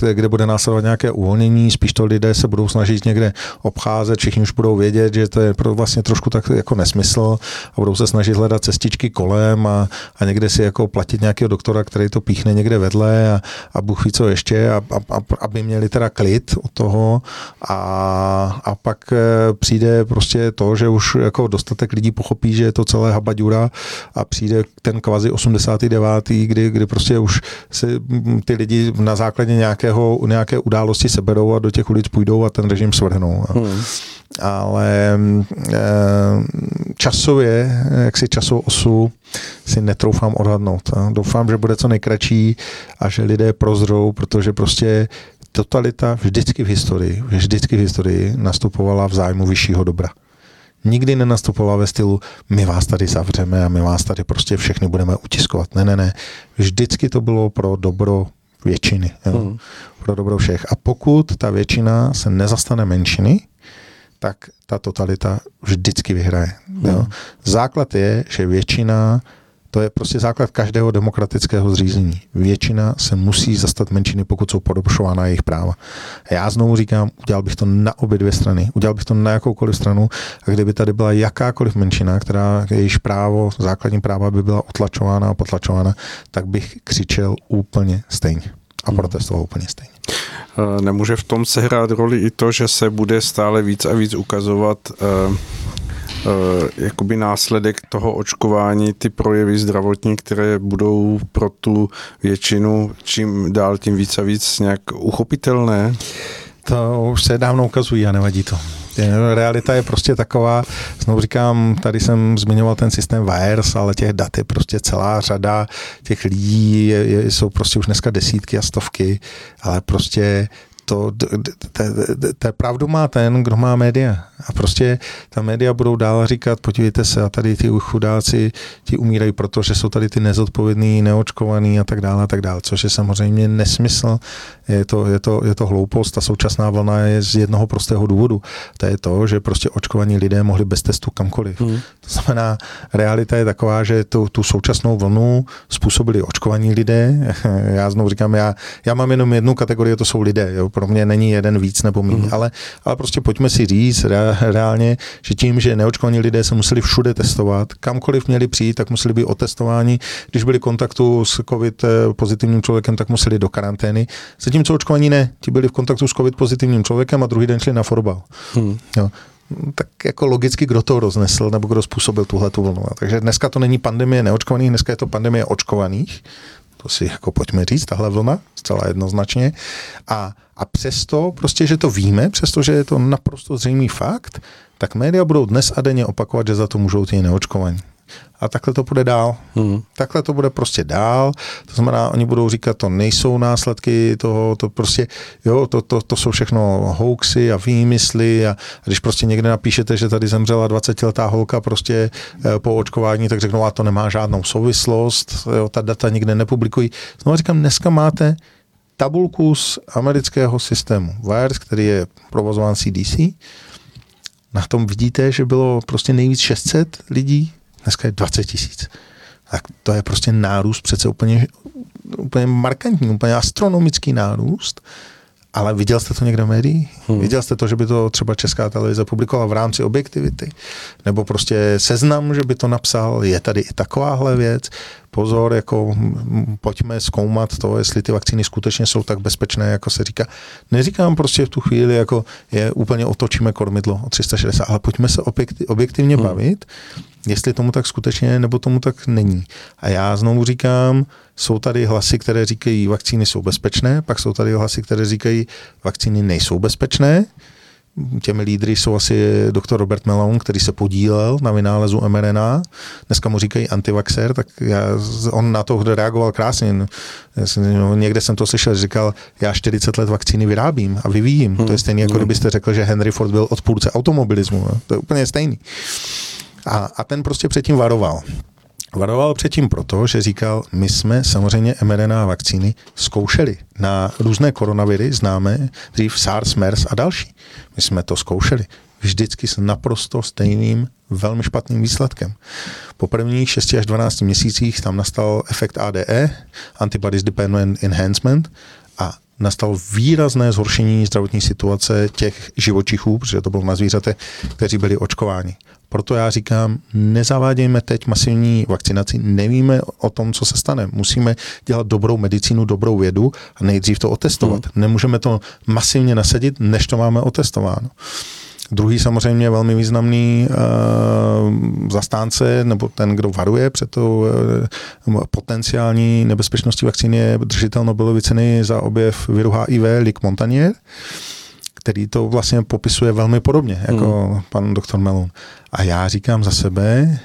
kde, kde bude následovat nějaké uvolnění, spíš to lidé se budou snažit někde obcházet, všichni už budou vědět, že to je vlastně trošku tak jako nesmysl a budou se snažit hledat cestičky kolem a, a někde si jako platit nějakého doktora, který to píchne někde vedle a, a Bůh ví co ještě, a, a, a, aby měli teda klid od toho a, a pak eh, přijde prostě to, že už jako dostatek lidí pochopí, že je to celé habaďura a přijde ten kvazi 89., kdy, kdy prostě už se ty lidi na základě nějakého, nějaké události seberou a do těch ulic půjdou a ten režim svrhnou. Hmm. Ale e, časově, jak si časovou osu si netroufám odhadnout. A doufám, že bude co nejkratší a že lidé prozrou, protože prostě totalita vždycky v historii, vždycky v historii nastupovala v zájmu vyššího dobra nikdy nenastupovala ve stylu, my vás tady zavřeme a my vás tady prostě všechny budeme utiskovat. Ne, ne, ne. Vždycky to bylo pro dobro většiny. Jo? Hmm. Pro dobro všech. A pokud ta většina se nezastane menšiny, tak ta totalita vždycky vyhraje. Jo? Hmm. Základ je, že většina to je prostě základ každého demokratického zřízení. Většina se musí zastat menšiny, pokud jsou podobšována jejich práva. A já znovu říkám, udělal bych to na obě dvě strany. Udělal bych to na jakoukoliv stranu a kdyby tady byla jakákoliv menšina, která jejíž právo, základní práva by byla otlačována a potlačována, tak bych křičel úplně stejně a hmm. protestoval úplně stejně. Nemůže v tom sehrát roli i to, že se bude stále víc a víc ukazovat Eh, jakoby následek toho očkování, ty projevy zdravotní, které budou pro tu většinu čím dál tím víc a víc nějak uchopitelné? To už se dávno ukazují a nevadí to. Realita je prostě taková, znovu říkám, tady jsem zmiňoval ten systém VIRS, ale těch dat je prostě celá řada, těch lidí je, je, jsou prostě už dneska desítky a stovky, ale prostě to, ta pravdu má ten, kdo má média. A prostě ta média budou dál říkat, podívejte se, a tady ty chudáci, ti umírají proto, že jsou tady ty nezodpovědní, neočkovaný a tak dále a tak dále, což je samozřejmě nesmysl, je to, je to, je to hloupost, ta současná vlna je z jednoho prostého důvodu. To je to, že prostě očkovaní lidé mohli bez testu kamkoliv. Hmm. To znamená, realita je taková, že tu, tu současnou vlnu způsobili očkovaní lidé. Já znovu říkám, já, já mám jenom jednu kategorii, to jsou lidé. Jo? Pro mě není jeden víc nebo méně, hmm. ale, ale prostě pojďme si říct, reálně, že tím, že neočkovaní lidé se museli všude testovat, kamkoliv měli přijít, tak museli být otestováni. Když byli v kontaktu s COVID pozitivním člověkem, tak museli do karantény. Zatímco očkovaní ne, ti byli v kontaktu s COVID pozitivním člověkem a druhý den šli na fotbal. Hmm. Jo tak jako logicky, kdo to roznesl nebo kdo způsobil tuhle tu vlnu. Takže dneska to není pandemie neočkovaných, dneska je to pandemie očkovaných to si jako pojďme říct, tahle vlna, zcela jednoznačně. A, a přesto, prostě, že to víme, přestože je to naprosto zřejmý fakt, tak média budou dnes a denně opakovat, že za to můžou ty neočkovaní a takhle to bude dál. Hmm. Takhle to bude prostě dál. To znamená, oni budou říkat, to nejsou následky toho, to prostě, jo, to, to, to jsou všechno hoaxy a výmysly a, a když prostě někde napíšete, že tady zemřela 20-letá holka prostě e, po očkování, tak řeknou, a to nemá žádnou souvislost, jo, ta data nikde nepublikují. Znovu říkám, dneska máte tabulku z amerického systému VIRES, který je provozován CDC. Na tom vidíte, že bylo prostě nejvíc 600 lidí dneska je 20 tisíc. Tak to je prostě nárůst přece úplně, úplně markantní, úplně astronomický nárůst. Ale viděl jste to někde v médiích? Hmm. Viděl jste to, že by to třeba Česká televize publikovala v rámci objektivity? Nebo prostě seznam, že by to napsal, je tady i takováhle věc? Pozor, jako pojďme zkoumat to, jestli ty vakcíny skutečně jsou tak bezpečné, jako se říká. Neříkám prostě v tu chvíli, jako je úplně otočíme kormidlo o 360, ale pojďme se objektivně hmm. bavit jestli tomu tak skutečně je, nebo tomu tak není. A já znovu říkám, jsou tady hlasy, které říkají, vakcíny jsou bezpečné, pak jsou tady hlasy, které říkají, vakcíny nejsou bezpečné. Těmi lídry jsou asi doktor Robert Malone, který se podílel na vynálezu mRNA. Dneska mu říkají antivaxer, tak já, on na to reagoval krásně. No, někde jsem to slyšel, říkal, já 40 let vakcíny vyrábím a vyvíjím. Hmm. To je stejné, jako hmm. kdybyste řekl, že Henry Ford byl odpůrce automobilismu. No. To je úplně stejný. A, a ten prostě předtím varoval. Varoval předtím proto, že říkal, my jsme samozřejmě mRNA vakcíny zkoušeli na různé koronaviry, známe dřív SARS, MERS a další. My jsme to zkoušeli vždycky s naprosto stejným velmi špatným výsledkem. Po prvních 6 až 12 měsících tam nastal efekt ADE, Antibodies Dependent Enhancement, nastalo výrazné zhoršení zdravotní situace těch živočichů, protože to bylo na zvířate, kteří byli očkováni. Proto já říkám, nezavádějme teď masivní vakcinaci, nevíme o tom, co se stane. Musíme dělat dobrou medicínu, dobrou vědu a nejdřív to otestovat. Hmm. Nemůžeme to masivně nasadit, než to máme otestováno. Druhý samozřejmě velmi významný uh, zastánce, nebo ten, kdo varuje před tou uh, potenciální nebezpečností vakcíny, je držitel Nobelovy ceny za objev viru HIV, Lick Montagnier který to vlastně popisuje velmi podobně, jako hmm. pan doktor Melon. A já říkám za sebe,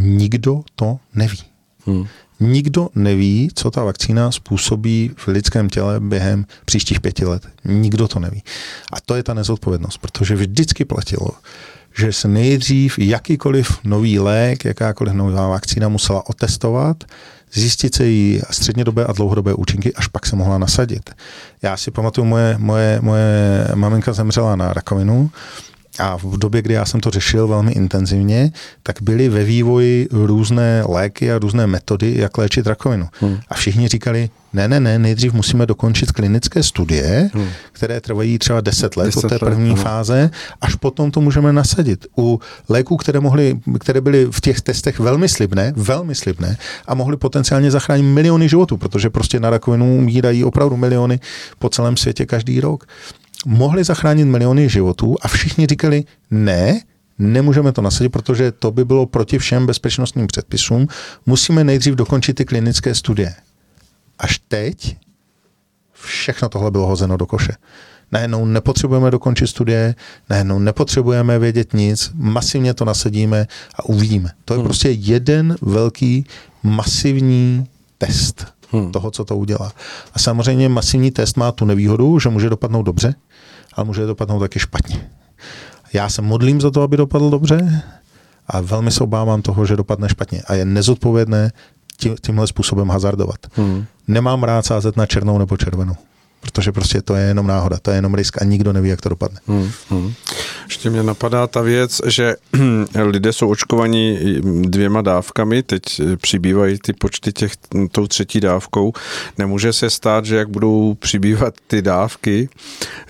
nikdo to neví. Hmm. Nikdo neví, co ta vakcína způsobí v lidském těle během příštích pěti let. Nikdo to neví. A to je ta nezodpovědnost, protože vždycky platilo, že se nejdřív jakýkoliv nový lék, jakákoliv nová vakcína musela otestovat, zjistit se její střednědobé a dlouhodobé účinky, až pak se mohla nasadit. Já si pamatuju, moje, moje, moje maminka zemřela na rakovinu a v době, kdy já jsem to řešil velmi intenzivně, tak byly ve vývoji různé léky a různé metody, jak léčit rakovinu. Hmm. A všichni říkali, ne, ne, ne, nejdřív musíme dokončit klinické studie, hmm. které trvají třeba 10 let 10 od té první let, fáze, až potom to můžeme nasadit. U léků, které, mohly, které byly v těch testech velmi slibné, velmi slibné a mohly potenciálně zachránit miliony životů, protože prostě na rakovinu umírají opravdu miliony po celém světě každý rok mohli zachránit miliony životů a všichni říkali, ne, nemůžeme to nasadit, protože to by bylo proti všem bezpečnostním předpisům, musíme nejdřív dokončit ty klinické studie. Až teď všechno tohle bylo hozeno do koše. Najednou nepotřebujeme dokončit studie, najednou nepotřebujeme vědět nic, masivně to nasadíme a uvidíme. To je hmm. prostě jeden velký masivní test hmm. toho, co to udělá. A samozřejmě masivní test má tu nevýhodu, že může dopadnout dobře, ale může dopadnout taky špatně. Já se modlím za to, aby dopadl dobře a velmi se obávám toho, že dopadne špatně. A je nezodpovědné tím, tímhle způsobem hazardovat. Hmm. Nemám rád sázet na černou nebo červenou protože prostě to je jenom náhoda, to je jenom risk a nikdo neví, jak to dopadne. Hmm, hmm. Ještě mě napadá ta věc, že lidé jsou očkovaní dvěma dávkami, teď přibývají ty počty těch tou třetí dávkou. Nemůže se stát, že jak budou přibývat ty dávky,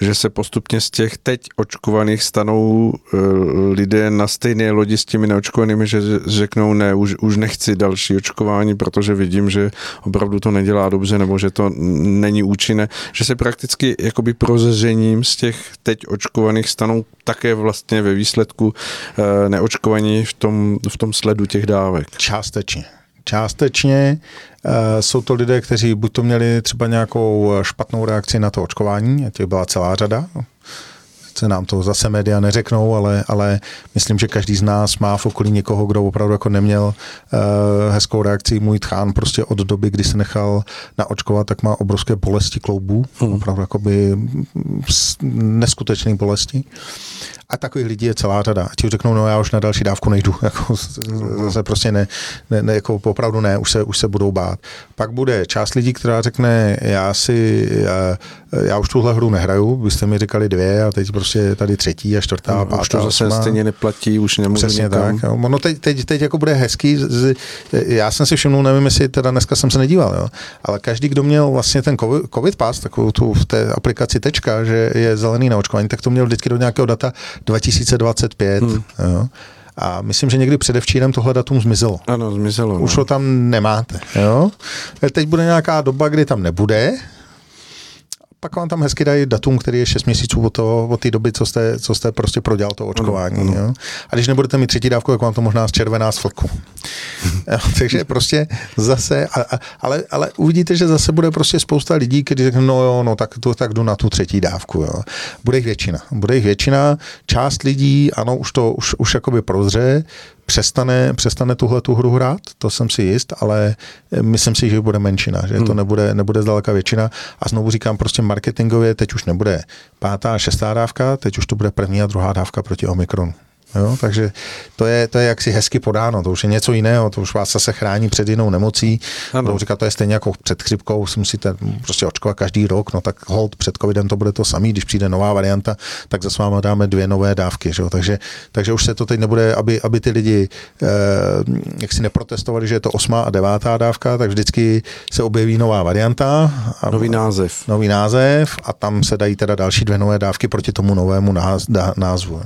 že se postupně z těch teď očkovaných stanou e, lidé na stejné lodi s těmi neočkovanými, že řeknou ne, už, už nechci další očkování, protože vidím, že opravdu to nedělá dobře nebo že to není účinné, že se prakticky jakoby prozeřením z těch teď očkovaných stanou také vlastně ve výsledku eh, neočkovaní v tom, v tom sledu těch dávek. Částečně částečně e, jsou to lidé, kteří buď to měli třeba nějakou špatnou reakci na to očkování, a těch byla celá řada, se nám to zase média neřeknou, ale, ale myslím, že každý z nás má v okolí někoho, kdo opravdu jako neměl uh, hezkou reakci. Můj tchán prostě od doby, kdy se nechal naočkovat, tak má obrovské bolesti kloubů, hmm. opravdu jakoby neskutečné bolesti. A takových lidí je celá řada. A ti řeknou, no já už na další dávku nejdu. Jako, zase prostě ne, ne, ne, jako opravdu ne, už se, už se budou bát. Pak bude část lidí, která řekne, já si, já, já už tuhle hru nehraju, vy jste mi říkali dvě a teď prostě je tady třetí a čtvrtá, no, pátá, Už to zase osma. stejně neplatí, už nemůžu Přesně někam. tak. No teď, teď, teď jako bude hezký, já jsem si všimnul, nevím, jestli teda dneska jsem se nedíval, jo, ale každý, kdo měl vlastně ten COVID, COVID pass, takovou tu v té aplikaci tečka, že je zelený na očkování, tak to měl vždycky do nějakého data 2025. Hmm. Jo. A myslím, že někdy předevčírem tohle datum zmizelo. Ano, zmizelo. Už no. ho tam nemáte. Jo? Teď bude nějaká doba, kdy tam nebude, pak vám tam hezky dají datum, který je 6 měsíců od, toho, od té doby, co jste, co jste prostě prodělal to očkování. Ano, ano. Jo? A když nebudete mít třetí dávku, tak vám to možná zčervená z flku. takže prostě zase, a, a, ale, ale uvidíte, že zase bude prostě spousta lidí, kteří řeknou, no jo, no tak, to, tak jdu na tu třetí dávku. Jo. Bude jich většina. Bude jich většina. Část lidí, ano, už to už, už jakoby prozře, přestane, přestane tuhle tu hru hrát, to jsem si jist, ale myslím si, že bude menšina, že hmm. to nebude, nebude zdaleka většina. A znovu říkám, prostě marketingově teď už nebude pátá a šestá dávka, teď už to bude první a druhá dávka proti Omikronu. Jo? Takže to je, to je jaksi hezky podáno, to už je něco jiného, to už vás zase chrání před jinou nemocí. Ano. říkat, to je stejně jako před chřipkou, si musíte prostě očkovat každý rok, no tak hold před covidem to bude to samý, když přijde nová varianta, tak za váma dáme dvě nové dávky. Že jo? Takže, takže už se to teď nebude, aby, aby ty lidi eh, jak si neprotestovali, že je to osmá a devátá dávka, tak vždycky se objeví nová varianta. A, nový název. Nový název a tam se dají teda další dvě nové dávky proti tomu novému názvu.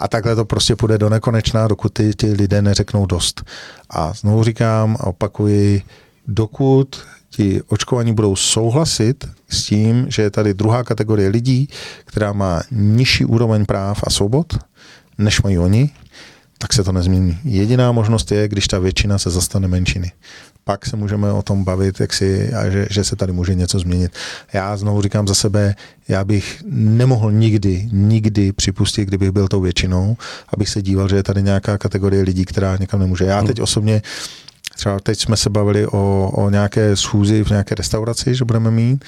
A takhle to prostě půjde do nekonečna, dokud ty, ty lidé neřeknou dost. A znovu říkám a opakuji, dokud ti očkovaní budou souhlasit s tím, že je tady druhá kategorie lidí, která má nižší úroveň práv a svobod, než mají oni, tak se to nezmění. Jediná možnost je, když ta většina se zastane menšiny pak se můžeme o tom bavit, jak si, a že, že se tady může něco změnit. Já znovu říkám za sebe, já bych nemohl nikdy, nikdy připustit, kdybych byl tou většinou, abych se díval, že je tady nějaká kategorie lidí, která někam nemůže. Já teď osobně třeba teď jsme se bavili o, o nějaké schůzi v nějaké restauraci, že budeme mít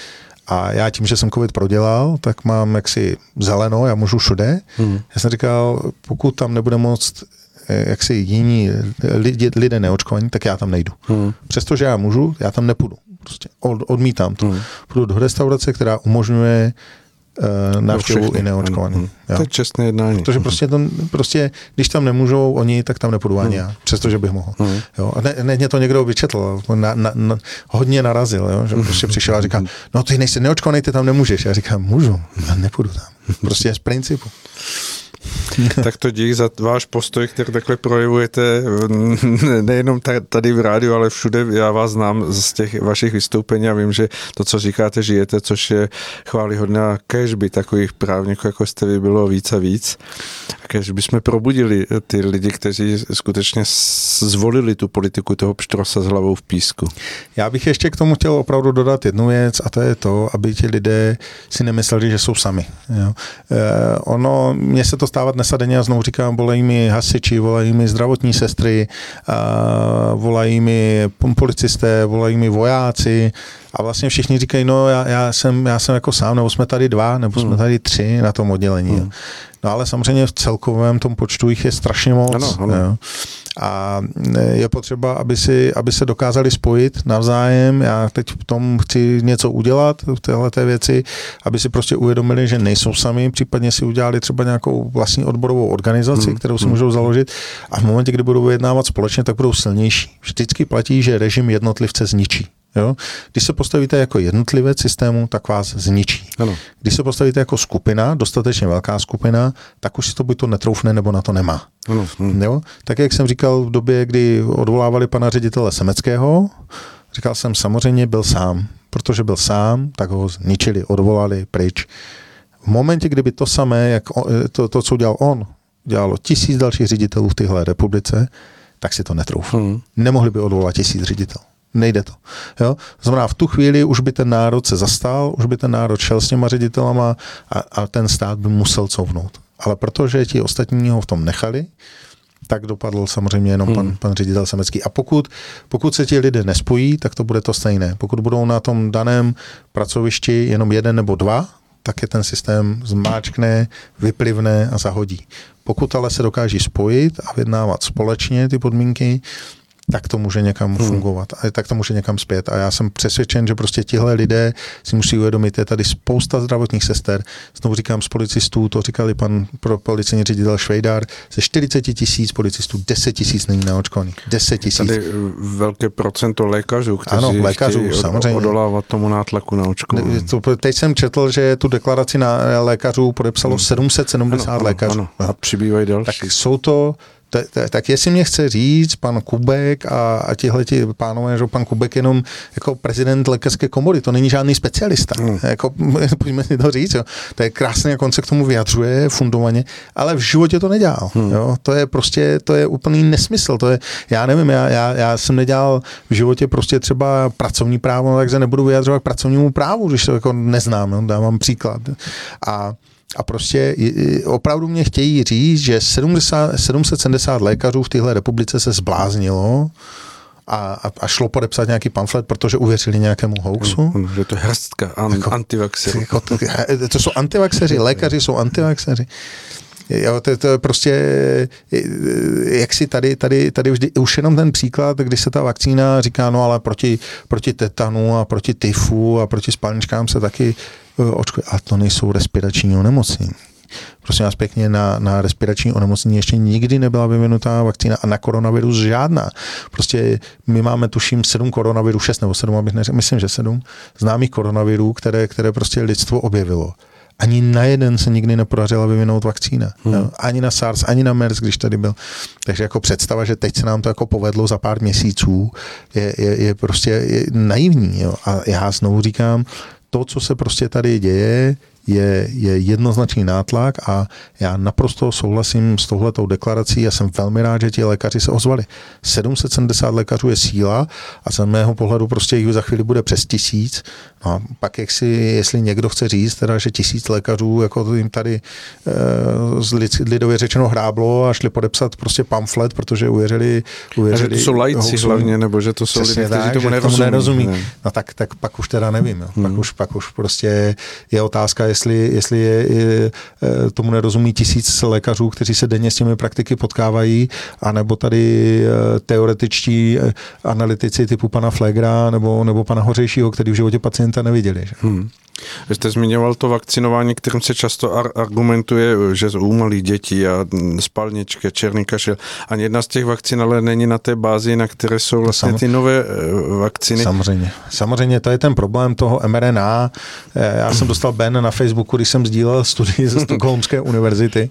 a já tím, že jsem covid prodělal, tak mám jaksi zeleno, já můžu všude. Hmm. Já jsem říkal, pokud tam nebude moc Eh, jak si jiní lidé, lidé neočkovaní, tak já tam nejdu. Hmm. Přestože já můžu, já tam nepůjdu. Prostě od, odmítám to. Hmm. Půjdu do restaurace, která umožňuje uh, návštěvu i neočkovaným. Hmm. To je čestné jednání. Protože prostě, to, prostě, když tam nemůžou oni, tak tam nepůjdu ani hmm. já, přestože bych mohl. Hmm. Jo? A ne, ne, mě to někdo vyčetl, na, na, na, hodně narazil, jo? že prostě přišel a říká, no ty nejsi neočkovaný, ty tam nemůžeš. Já říkám, můžu, já nepůjdu tam. Prostě z principu. tak to dík za váš postoj, který takhle projevujete nejenom tady v rádiu, ale všude. Já vás znám z těch vašich vystoupení a vím, že to, co říkáte, žijete, což je chválihodné a kež by takových právníků, jako jste vy, bylo víc a víc. A kež by jsme probudili ty lidi, kteří skutečně zvolili tu politiku toho pštrosa s hlavou v písku. Já bych ještě k tomu chtěl opravdu dodat jednu věc a to je to, aby ti lidé si nemysleli, že jsou sami. Jo. Eh, ono, mně se to stávat denně a znovu říkám, volají mi hasiči, volají mi zdravotní sestry, volají mi policisté, volají mi vojáci a vlastně všichni říkají, no já, já, jsem, já jsem jako sám, nebo jsme tady dva, nebo jsme hmm. tady tři na tom oddělení. Hmm. No ale samozřejmě v celkovém tom počtu jich je strašně moc. Ano, ano. Jo. A je potřeba, aby, si, aby se dokázali spojit navzájem. Já teď v tom chci něco udělat, v téhle té věci, aby si prostě uvědomili, že nejsou sami, případně si udělali třeba nějakou vlastní odborovou organizaci, hmm. kterou si hmm. můžou založit a v momentě, kdy budou vyjednávat společně, tak budou silnější. Vždycky platí, že režim jednotlivce zničí. Jo? Když se postavíte jako jednotlivec systému, tak vás zničí. Ano. Když se postavíte jako skupina, dostatečně velká skupina, tak už si to buď to netroufne, nebo na to nemá. Ano. Hm. Jo? Tak jak jsem říkal v době, kdy odvolávali pana ředitele Semeckého, říkal jsem, samozřejmě byl sám. Protože byl sám, tak ho zničili, odvolali pryč. V momentě, kdyby to samé, jak to, to co udělal on, dělalo tisíc dalších ředitelů v téhle republice, tak si to netroufám. Hmm. Nemohli by odvolat tisíc ředitelů. Nejde to. Jo? Znamená, v tu chvíli už by ten národ se zastal, už by ten národ šel s těma ředitelama a, a ten stát by musel couvnout. Ale protože ti ostatní ho v tom nechali, tak dopadl samozřejmě jenom hmm. pan, pan ředitel Semecký. A pokud, pokud se ti lidé nespojí, tak to bude to stejné. Pokud budou na tom daném pracovišti jenom jeden nebo dva, tak je ten systém zmáčkne, vyplivne a zahodí. Pokud ale se dokáží spojit a vyjednávat společně ty podmínky, tak to může někam hmm. fungovat a tak to může někam zpět. A já jsem přesvědčen, že prostě tihle lidé si musí uvědomit, je tady spousta zdravotních sester, znovu říkám z policistů, to říkali pan pro policejní ředitel Švejdár, ze 40 tisíc policistů 10 tisíc není naočkovaných. 10 tisíc. Tady eh, velké procento lékařů, kteří ano, lékařů, samozřejmě. odolávat tomu nátlaku na očkování. Teď jsem četl, že tu deklaraci na lékařů podepsalo hmm. 770 ano, lékařů. Ano, a přibývají další. Tak jsou to tak jestli mě chce říct pan Kubek a, a tihle ti pánové, že pan Kubek jenom jako prezident lékařské komory, to není žádný specialista. Hmm. Jako, pojďme si to říct, jo. To je krásně, jak on se k tomu vyjadřuje fundovaně, ale v životě to nedělal. Hmm. Jo. To je prostě, to je úplný nesmysl. To je, já nevím, já, já, já jsem nedělal v životě prostě třeba pracovní právo, takže nebudu vyjadřovat k pracovnímu právu, když to jako neznám, jo. dávám příklad. A a prostě opravdu mě chtějí říct, že 70, 770 lékařů v téhle republice se zbláznilo a, a, šlo podepsat nějaký pamflet, protože uvěřili nějakému hoaxu. Mm, že to je hrstka an, jako, antivaxerů. Jako, to, to jsou antivaxeři, lékaři jsou antivaxeři. Jo, to, to je prostě, jak si tady, tady, tady vždy, už jenom ten příklad, když se ta vakcína říká, no ale proti, proti tetanu a proti tyfu a proti spalničkám se taky Eh, očkuje. A to nejsou respirační onemocnění. Prosím vás pěkně, na, na respirační onemocnění ještě nikdy nebyla vyvinutá vakcína a na koronavirus žádná. Prostě my máme, tuším, sedm koronavirů, šest nebo sedm, abych neřekl, myslím, že sedm známých koronavirů, které, které prostě lidstvo objevilo ani na jeden se nikdy nepodařila vyvinout vakcína. Hmm. Ani na SARS, ani na MERS, když tady byl. Takže jako představa, že teď se nám to jako povedlo za pár měsíců, je, je, je prostě je naivní. Jo. A já znovu říkám, to, co se prostě tady děje, je, je jednoznačný nátlak a já naprosto souhlasím s touhletou deklarací. Já jsem velmi rád, že ti lékaři se ozvali. 770 lékařů je síla a z mého pohledu prostě jich za chvíli bude přes tisíc. No a pak jak si, jestli někdo chce říct, teda, že tisíc lékařů jako jim tady e, lidově řečeno hráblo a šli podepsat prostě pamflet, protože uvěřili, uvěřili že to jsou lajci hlavně, nebo že to jsou lidé, kteří tomu nerozumí. Tomu nerozumí. Ne. No tak, tak pak už teda nevím. Jo. Hmm. Pak, už, pak už prostě je otázka, jestli, jestli je, je, e, tomu nerozumí tisíc lékařů, kteří se denně s těmi praktiky potkávají, anebo tady e, teoretičtí analytici typu pana Flegra nebo, nebo pana Hořejšího, který v životě pacienta neviděli. Že? Hmm. Vy jste zmiňoval to vakcinování, kterým se často ar- argumentuje, že u malých dětí a spalničky, černý kašel. Ani jedna z těch vakcín ale není na té bázi, na které jsou vlastně Sam... ty nové eh, vakcíny. Samozřejmě. Samozřejmě to je ten problém toho mRNA. Eh, já jsem dostal Ben na Facebooku, když jsem sdílel studii ze Stockholmské univerzity.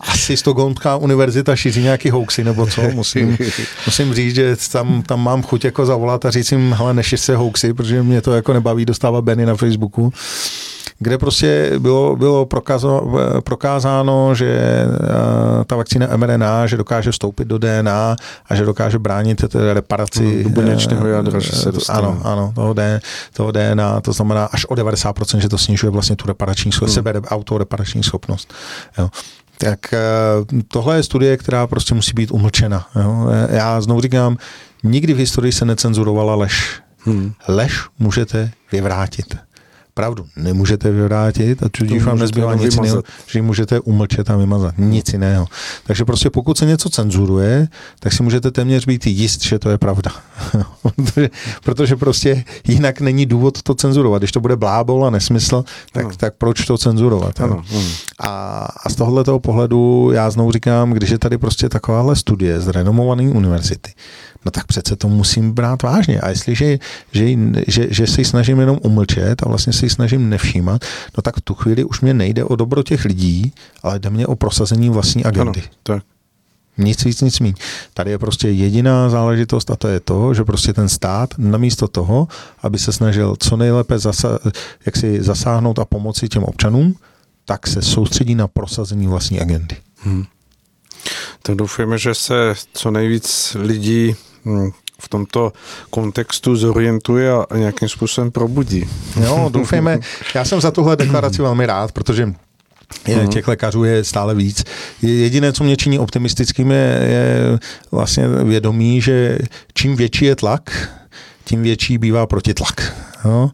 Asi Stockholmská univerzita šíří nějaký hoaxy nebo co. Musím, musím říct, že tam, tam mám chuť jako zavolat a říct jim, hele, nešiř se hoaxy, protože mě to jako nebaví dostávat Benny na Facebooku kde prostě bylo, bylo prokazo, prokázáno, že uh, ta vakcína mRNA, že dokáže vstoupit do DNA a že dokáže bránit té reparaci. No, buněčného jádra, že se dostane. Ano, ano, toho, DNA, toho DNA, to znamená až o 90%, že to snižuje vlastně tu reparační schopnost, hmm. sebe autoreparační schopnost. Jo tak tohle je studie, která prostě musí být umlčena. Jo. Já znovu říkám, nikdy v historii se necenzurovala lež. Hmm. Lež můžete vyvrátit pravdu nemůžete vyvrátit a tudíž vám nezbývá nic jiného, že ji můžete umlčet a vymazat. Nic jiného. Takže prostě pokud se něco cenzuruje, tak si můžete téměř být jist, že to je pravda. protože, protože prostě jinak není důvod to cenzurovat. Když to bude blábol a nesmysl, tak, tak proč to cenzurovat? Ano, ano. A, a z tohoto pohledu já znovu říkám, když je tady prostě takováhle studie z renomované univerzity, no tak přece to musím brát vážně. A jestliže že, že, že si snažím jenom umlčet a vlastně si snažím nevšímat, no tak v tu chvíli už mě nejde o dobro těch lidí, ale jde mě o prosazení vlastní agendy. Ano, tak. Nic víc, nic míň. Tady je prostě jediná záležitost a to je to, že prostě ten stát namísto toho, aby se snažil co nejlépe zasa, jak si zasáhnout a pomoci těm občanům, tak se soustředí na prosazení vlastní agendy. Hmm. Tak doufujeme, že se co nejvíc lidí v tomto kontextu zorientuje a nějakým způsobem probudí. Jo, doufejme. Já jsem za tuhle deklaraci velmi rád, protože je, mhm. těch lékařů je stále víc. Jediné, co mě činí optimistickým, je, je vlastně vědomí, že čím větší je tlak, tím větší bývá protitlak. Jo?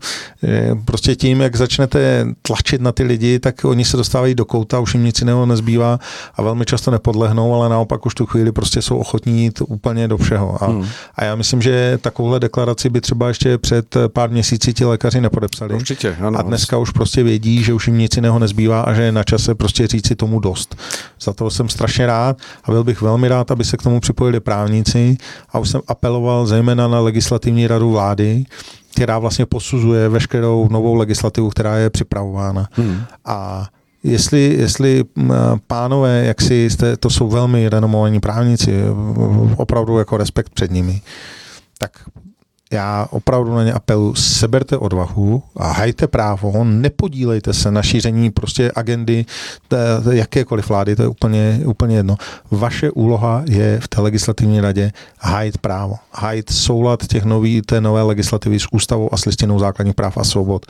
Prostě tím, jak začnete tlačit na ty lidi, tak oni se dostávají do kouta, už jim nic jiného nezbývá a velmi často nepodlehnou, ale naopak už tu chvíli prostě jsou ochotní jít úplně do všeho. A, hmm. a já myslím, že takovouhle deklaraci by třeba ještě před pár měsíci ti lékaři nepodepsali. Určitě, ano. A dneska už prostě vědí, že už jim nic jiného nezbývá a že je na čase prostě říct si tomu dost. Za to jsem strašně rád a byl bych velmi rád, aby se k tomu připojili právníci a už jsem apeloval zejména na legislativní radu vlády, která vlastně posuzuje veškerou novou legislativu, která je připravována. Hmm. A jestli, jestli pánové, jak si jste, to jsou velmi renomovaní právníci, opravdu jako respekt před nimi, tak já opravdu na ně apelu, seberte odvahu a hajte právo, nepodílejte se na šíření prostě agendy jakékoliv vlády, to je úplně, úplně jedno. Vaše úloha je v té legislativní radě hajit právo, hajit soulad těch nový, té nové legislativy s ústavou a s listinou základních práv a svobod.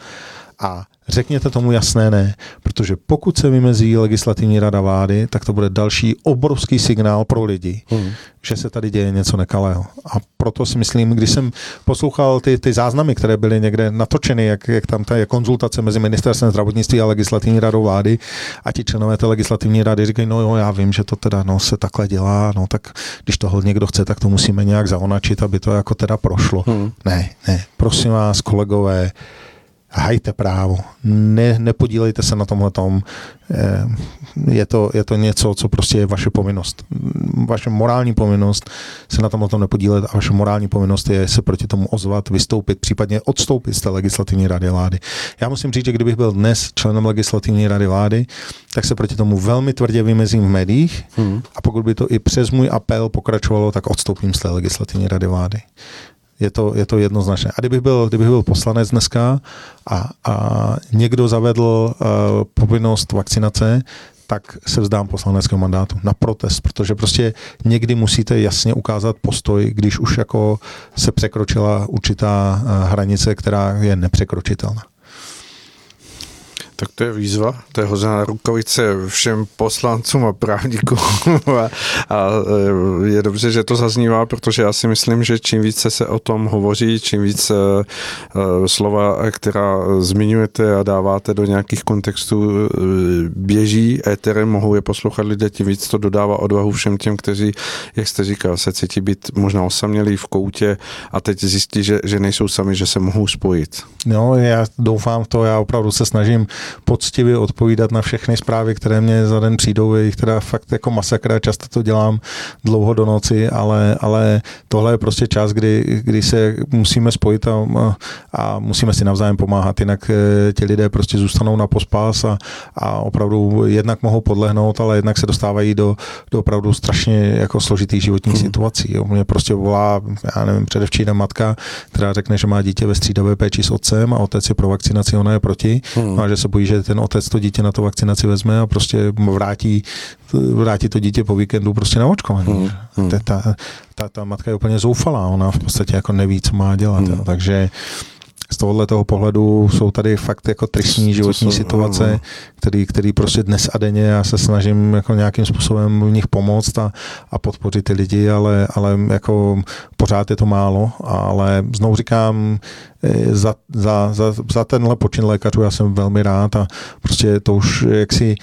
A řekněte tomu jasné ne, protože pokud se vymezí legislativní rada vlády, tak to bude další obrovský signál pro lidi, hmm. že se tady děje něco nekalého. A proto si myslím, když jsem poslouchal ty, ty záznamy, které byly někde natočeny, jak, jak tam ta je konzultace mezi ministerstvem zdravotnictví a legislativní radou vlády a ti členové té legislativní rady říkají, no jo, já vím, že to teda no, se takhle dělá, no tak když toho někdo chce, tak to musíme nějak zaonačit, aby to jako teda prošlo. Hmm. Ne, ne, prosím vás, kolegové, hajte právo, ne, nepodílejte se na tomhle tom. Eh, je to, je to něco, co prostě je vaše povinnost. Vaše morální povinnost se na tomhle tom nepodílet a vaše morální povinnost je se proti tomu ozvat, vystoupit, případně odstoupit z té legislativní rady vlády. Já musím říct, že kdybych byl dnes členem legislativní rady vlády, tak se proti tomu velmi tvrdě vymezím v médiích hmm. a pokud by to i přes můj apel pokračovalo, tak odstoupím z té legislativní rady vlády je to, je to jednoznačné. A kdybych byl, kdybych byl poslanec dneska a, a někdo zavedl uh, povinnost vakcinace, tak se vzdám poslaneckého mandátu na protest, protože prostě někdy musíte jasně ukázat postoj, když už jako se překročila určitá uh, hranice, která je nepřekročitelná. Tak to je výzva, to je hozená rukavice všem poslancům a právníkům a, a e, je dobře, že to zaznívá, protože já si myslím, že čím více se o tom hovoří, čím více slova, která zmiňujete a dáváte do nějakých kontextů, e, běží éterem, mohou je poslouchat lidé, tím víc to dodává odvahu všem těm, kteří, jak jste říkal, se cítí být možná osamělí v koutě a teď zjistí, že, že nejsou sami, že se mohou spojit. No, já doufám v to, já opravdu se snažím poctivě odpovídat na všechny zprávy, které mě za den přijdou, je jich teda fakt jako masakra, často to dělám dlouho do noci, ale, ale tohle je prostě čas, kdy, kdy se musíme spojit a, a musíme si navzájem pomáhat, jinak eh, ti lidé prostě zůstanou na pospas a, a opravdu jednak mohou podlehnout, ale jednak se dostávají do, do opravdu strašně jako složitých životních hmm. situací. Jo. Mě prostě volá, já nevím, předevčírem matka, která řekne, že má dítě ve střídavé péči s otcem a otec je pro vakcinaci, ona je proti, hmm. a že se bojí, že ten otec to dítě na to vakcinaci vezme a prostě vrátí, vrátí to dítě po víkendu prostě na očkování. Hmm. Hmm. Ta, ta, ta, ta matka je úplně zoufalá, ona v podstatě jako neví, co má dělat. Hmm. Jo. Takže z tohohle toho pohledu jsou tady fakt jako tristní životní situace, který, který prostě dnes a denně já se snažím jako nějakým způsobem v nich pomoct a, a podpořit ty lidi, ale, ale jako pořád je to málo, ale znovu říkám, Eh, za, za, za, za tenhle počin lékařů já jsem velmi rád a prostě to už jaksi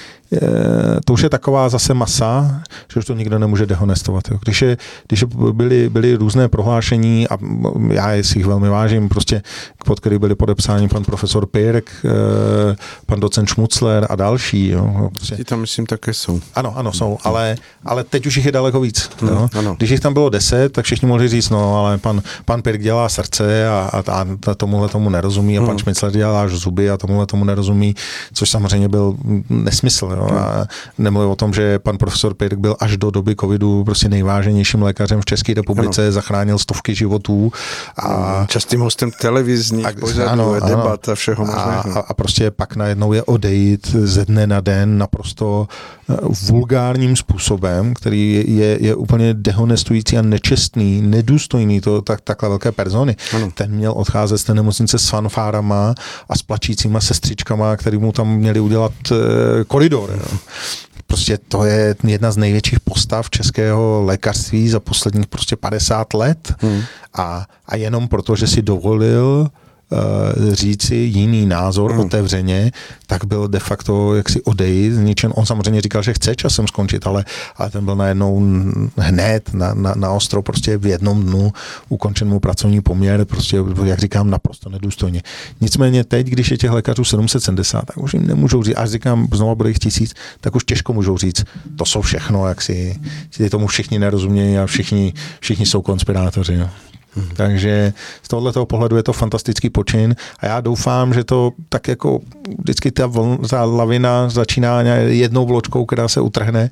to už je taková zase masa, že už to nikdo nemůže dehonestovat. Jo. Když, je, když byly, byly různé prohlášení a já si jich velmi vážím, prostě pod který byli podepsáni pan profesor Pirk, eh, pan docent Schmutzler a další. Jo. Prostě. Ti tam myslím také jsou. Ano, ano, jsou, ale, ale teď už jich je daleko víc. Hmm, jo. Ano. Když jich tam bylo deset, tak všichni mohli říct, no ale pan, pan Pirk dělá srdce a, a, a tomuhle tomu nerozumí a pan hmm. Šmicler dělá až zuby a tomuhle tomu nerozumí, což samozřejmě byl nesmysl. Jo. Jo. A nemluvím o tom, že pan profesor Pirk byl až do doby covidu prostě nejváženějším lékařem v České republice, ano. zachránil stovky životů. A, Častým hostem televizních pořadů, ano, debat a všeho možného. A, a prostě pak najednou je odejít ze dne na den naprosto eh, vulgárním způsobem, který je, je úplně dehonestující a nečestný, nedůstojný to tak, takhle velké persony. Ano. Ten měl odcházet z té nemocnice s fanfárama a s plačícíma sestřičkama, který mu tam měli udělat e, koridor. Jo. Prostě to je jedna z největších postav českého lékařství za posledních prostě 50 let hmm. a, a jenom proto, že si dovolil Eh, říci jiný názor mm. otevřeně, tak byl de facto jaksi odejít zničen. On samozřejmě říkal, že chce časem skončit, ale, ale ten byl najednou hned na, na, na ostro, prostě v jednom dnu ukončen mu pracovní poměr, prostě, jak říkám, naprosto nedůstojně. Nicméně teď, když je těch lékařů 770, tak už jim nemůžou říct, až říkám, znova bude jich tisíc, tak už těžko můžou říct, to jsou všechno, jak si, si tomu všichni nerozumějí a všichni, všichni jsou konspirátoři. No. Hmm. Takže z tohoto pohledu je to fantastický počin a já doufám, že to tak jako vždycky ta, vln, ta lavina začíná jednou vločkou, která se utrhne,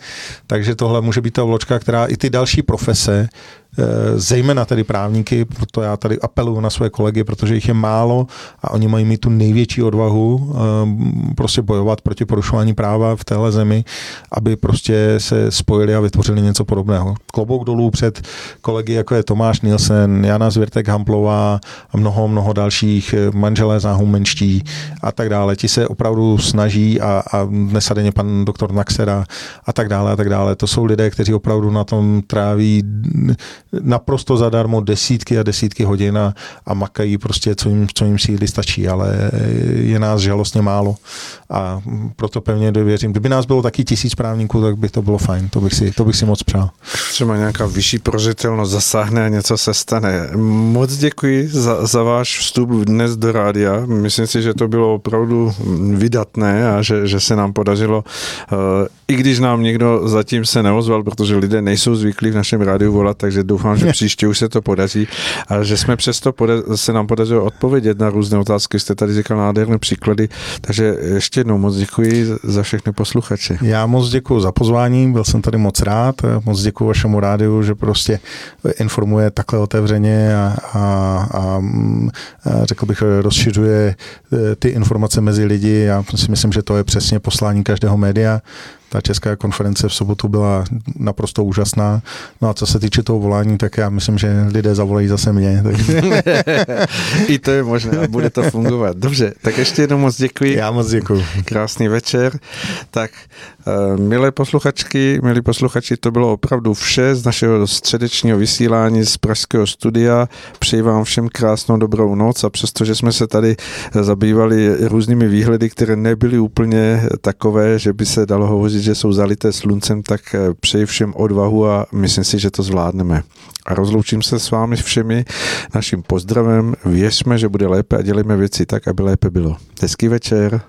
takže tohle může být ta vločka, která i ty další profese zejména tedy právníky, proto já tady apeluju na své kolegy, protože jich je málo a oni mají mít tu největší odvahu eh, prostě bojovat proti porušování práva v téhle zemi, aby prostě se spojili a vytvořili něco podobného. Klobouk dolů před kolegy, jako je Tomáš Nielsen, Jana Zvěrtek Hamplová a mnoho, mnoho dalších, eh, manželé záhumenští a tak dále. Ti se opravdu snaží a, a dnes a denně pan doktor Naxera a tak dále a tak dále. To jsou lidé, kteří opravdu na tom tráví naprosto zadarmo desítky a desítky hodin a, a makají prostě, co jim, co jim síly stačí, ale je nás žalostně málo a proto pevně dověřím. Kdyby nás bylo taky tisíc právníků, tak by to bylo fajn, to bych si, to bych si moc přál. Třeba nějaká vyšší prožitelnost zasáhne a něco se stane. Moc děkuji za, za váš vstup dnes do rádia. Myslím si, že to bylo opravdu vydatné a že, že se nám podařilo, uh, i když nám někdo zatím se neozval, protože lidé nejsou zvyklí v našem rádiu volat, takže doufám, doufám, že příště už se to podaří a že jsme přesto poda- se nám podařilo odpovědět na různé otázky. Jste tady říkal nádherné příklady, takže ještě jednou moc děkuji za všechny posluchače. Já moc děkuji za pozvání, byl jsem tady moc rád, moc děkuji vašemu rádiu, že prostě informuje takhle otevřeně a, a, a, a řekl bych, rozšiřuje e, ty informace mezi lidi. Já si myslím, že to je přesně poslání každého média ta česká konference v sobotu byla naprosto úžasná. No a co se týče toho volání, tak já myslím, že lidé zavolají zase mě. Tak... I to je možné a bude to fungovat. Dobře, tak ještě jednou moc děkuji. Já moc děkuji. Krásný večer. Tak, uh, milé posluchačky, milí posluchači, to bylo opravdu vše z našeho středečního vysílání z Pražského studia. Přeji vám všem krásnou dobrou noc a přestože jsme se tady zabývali různými výhledy, které nebyly úplně takové, že by se dalo hovořit že jsou zalité sluncem, tak eh, přeji všem odvahu a myslím si, že to zvládneme. A rozloučím se s vámi všemi naším pozdravem. Věřme, že bude lépe a dělejme věci tak, aby lépe bylo. Hezký večer.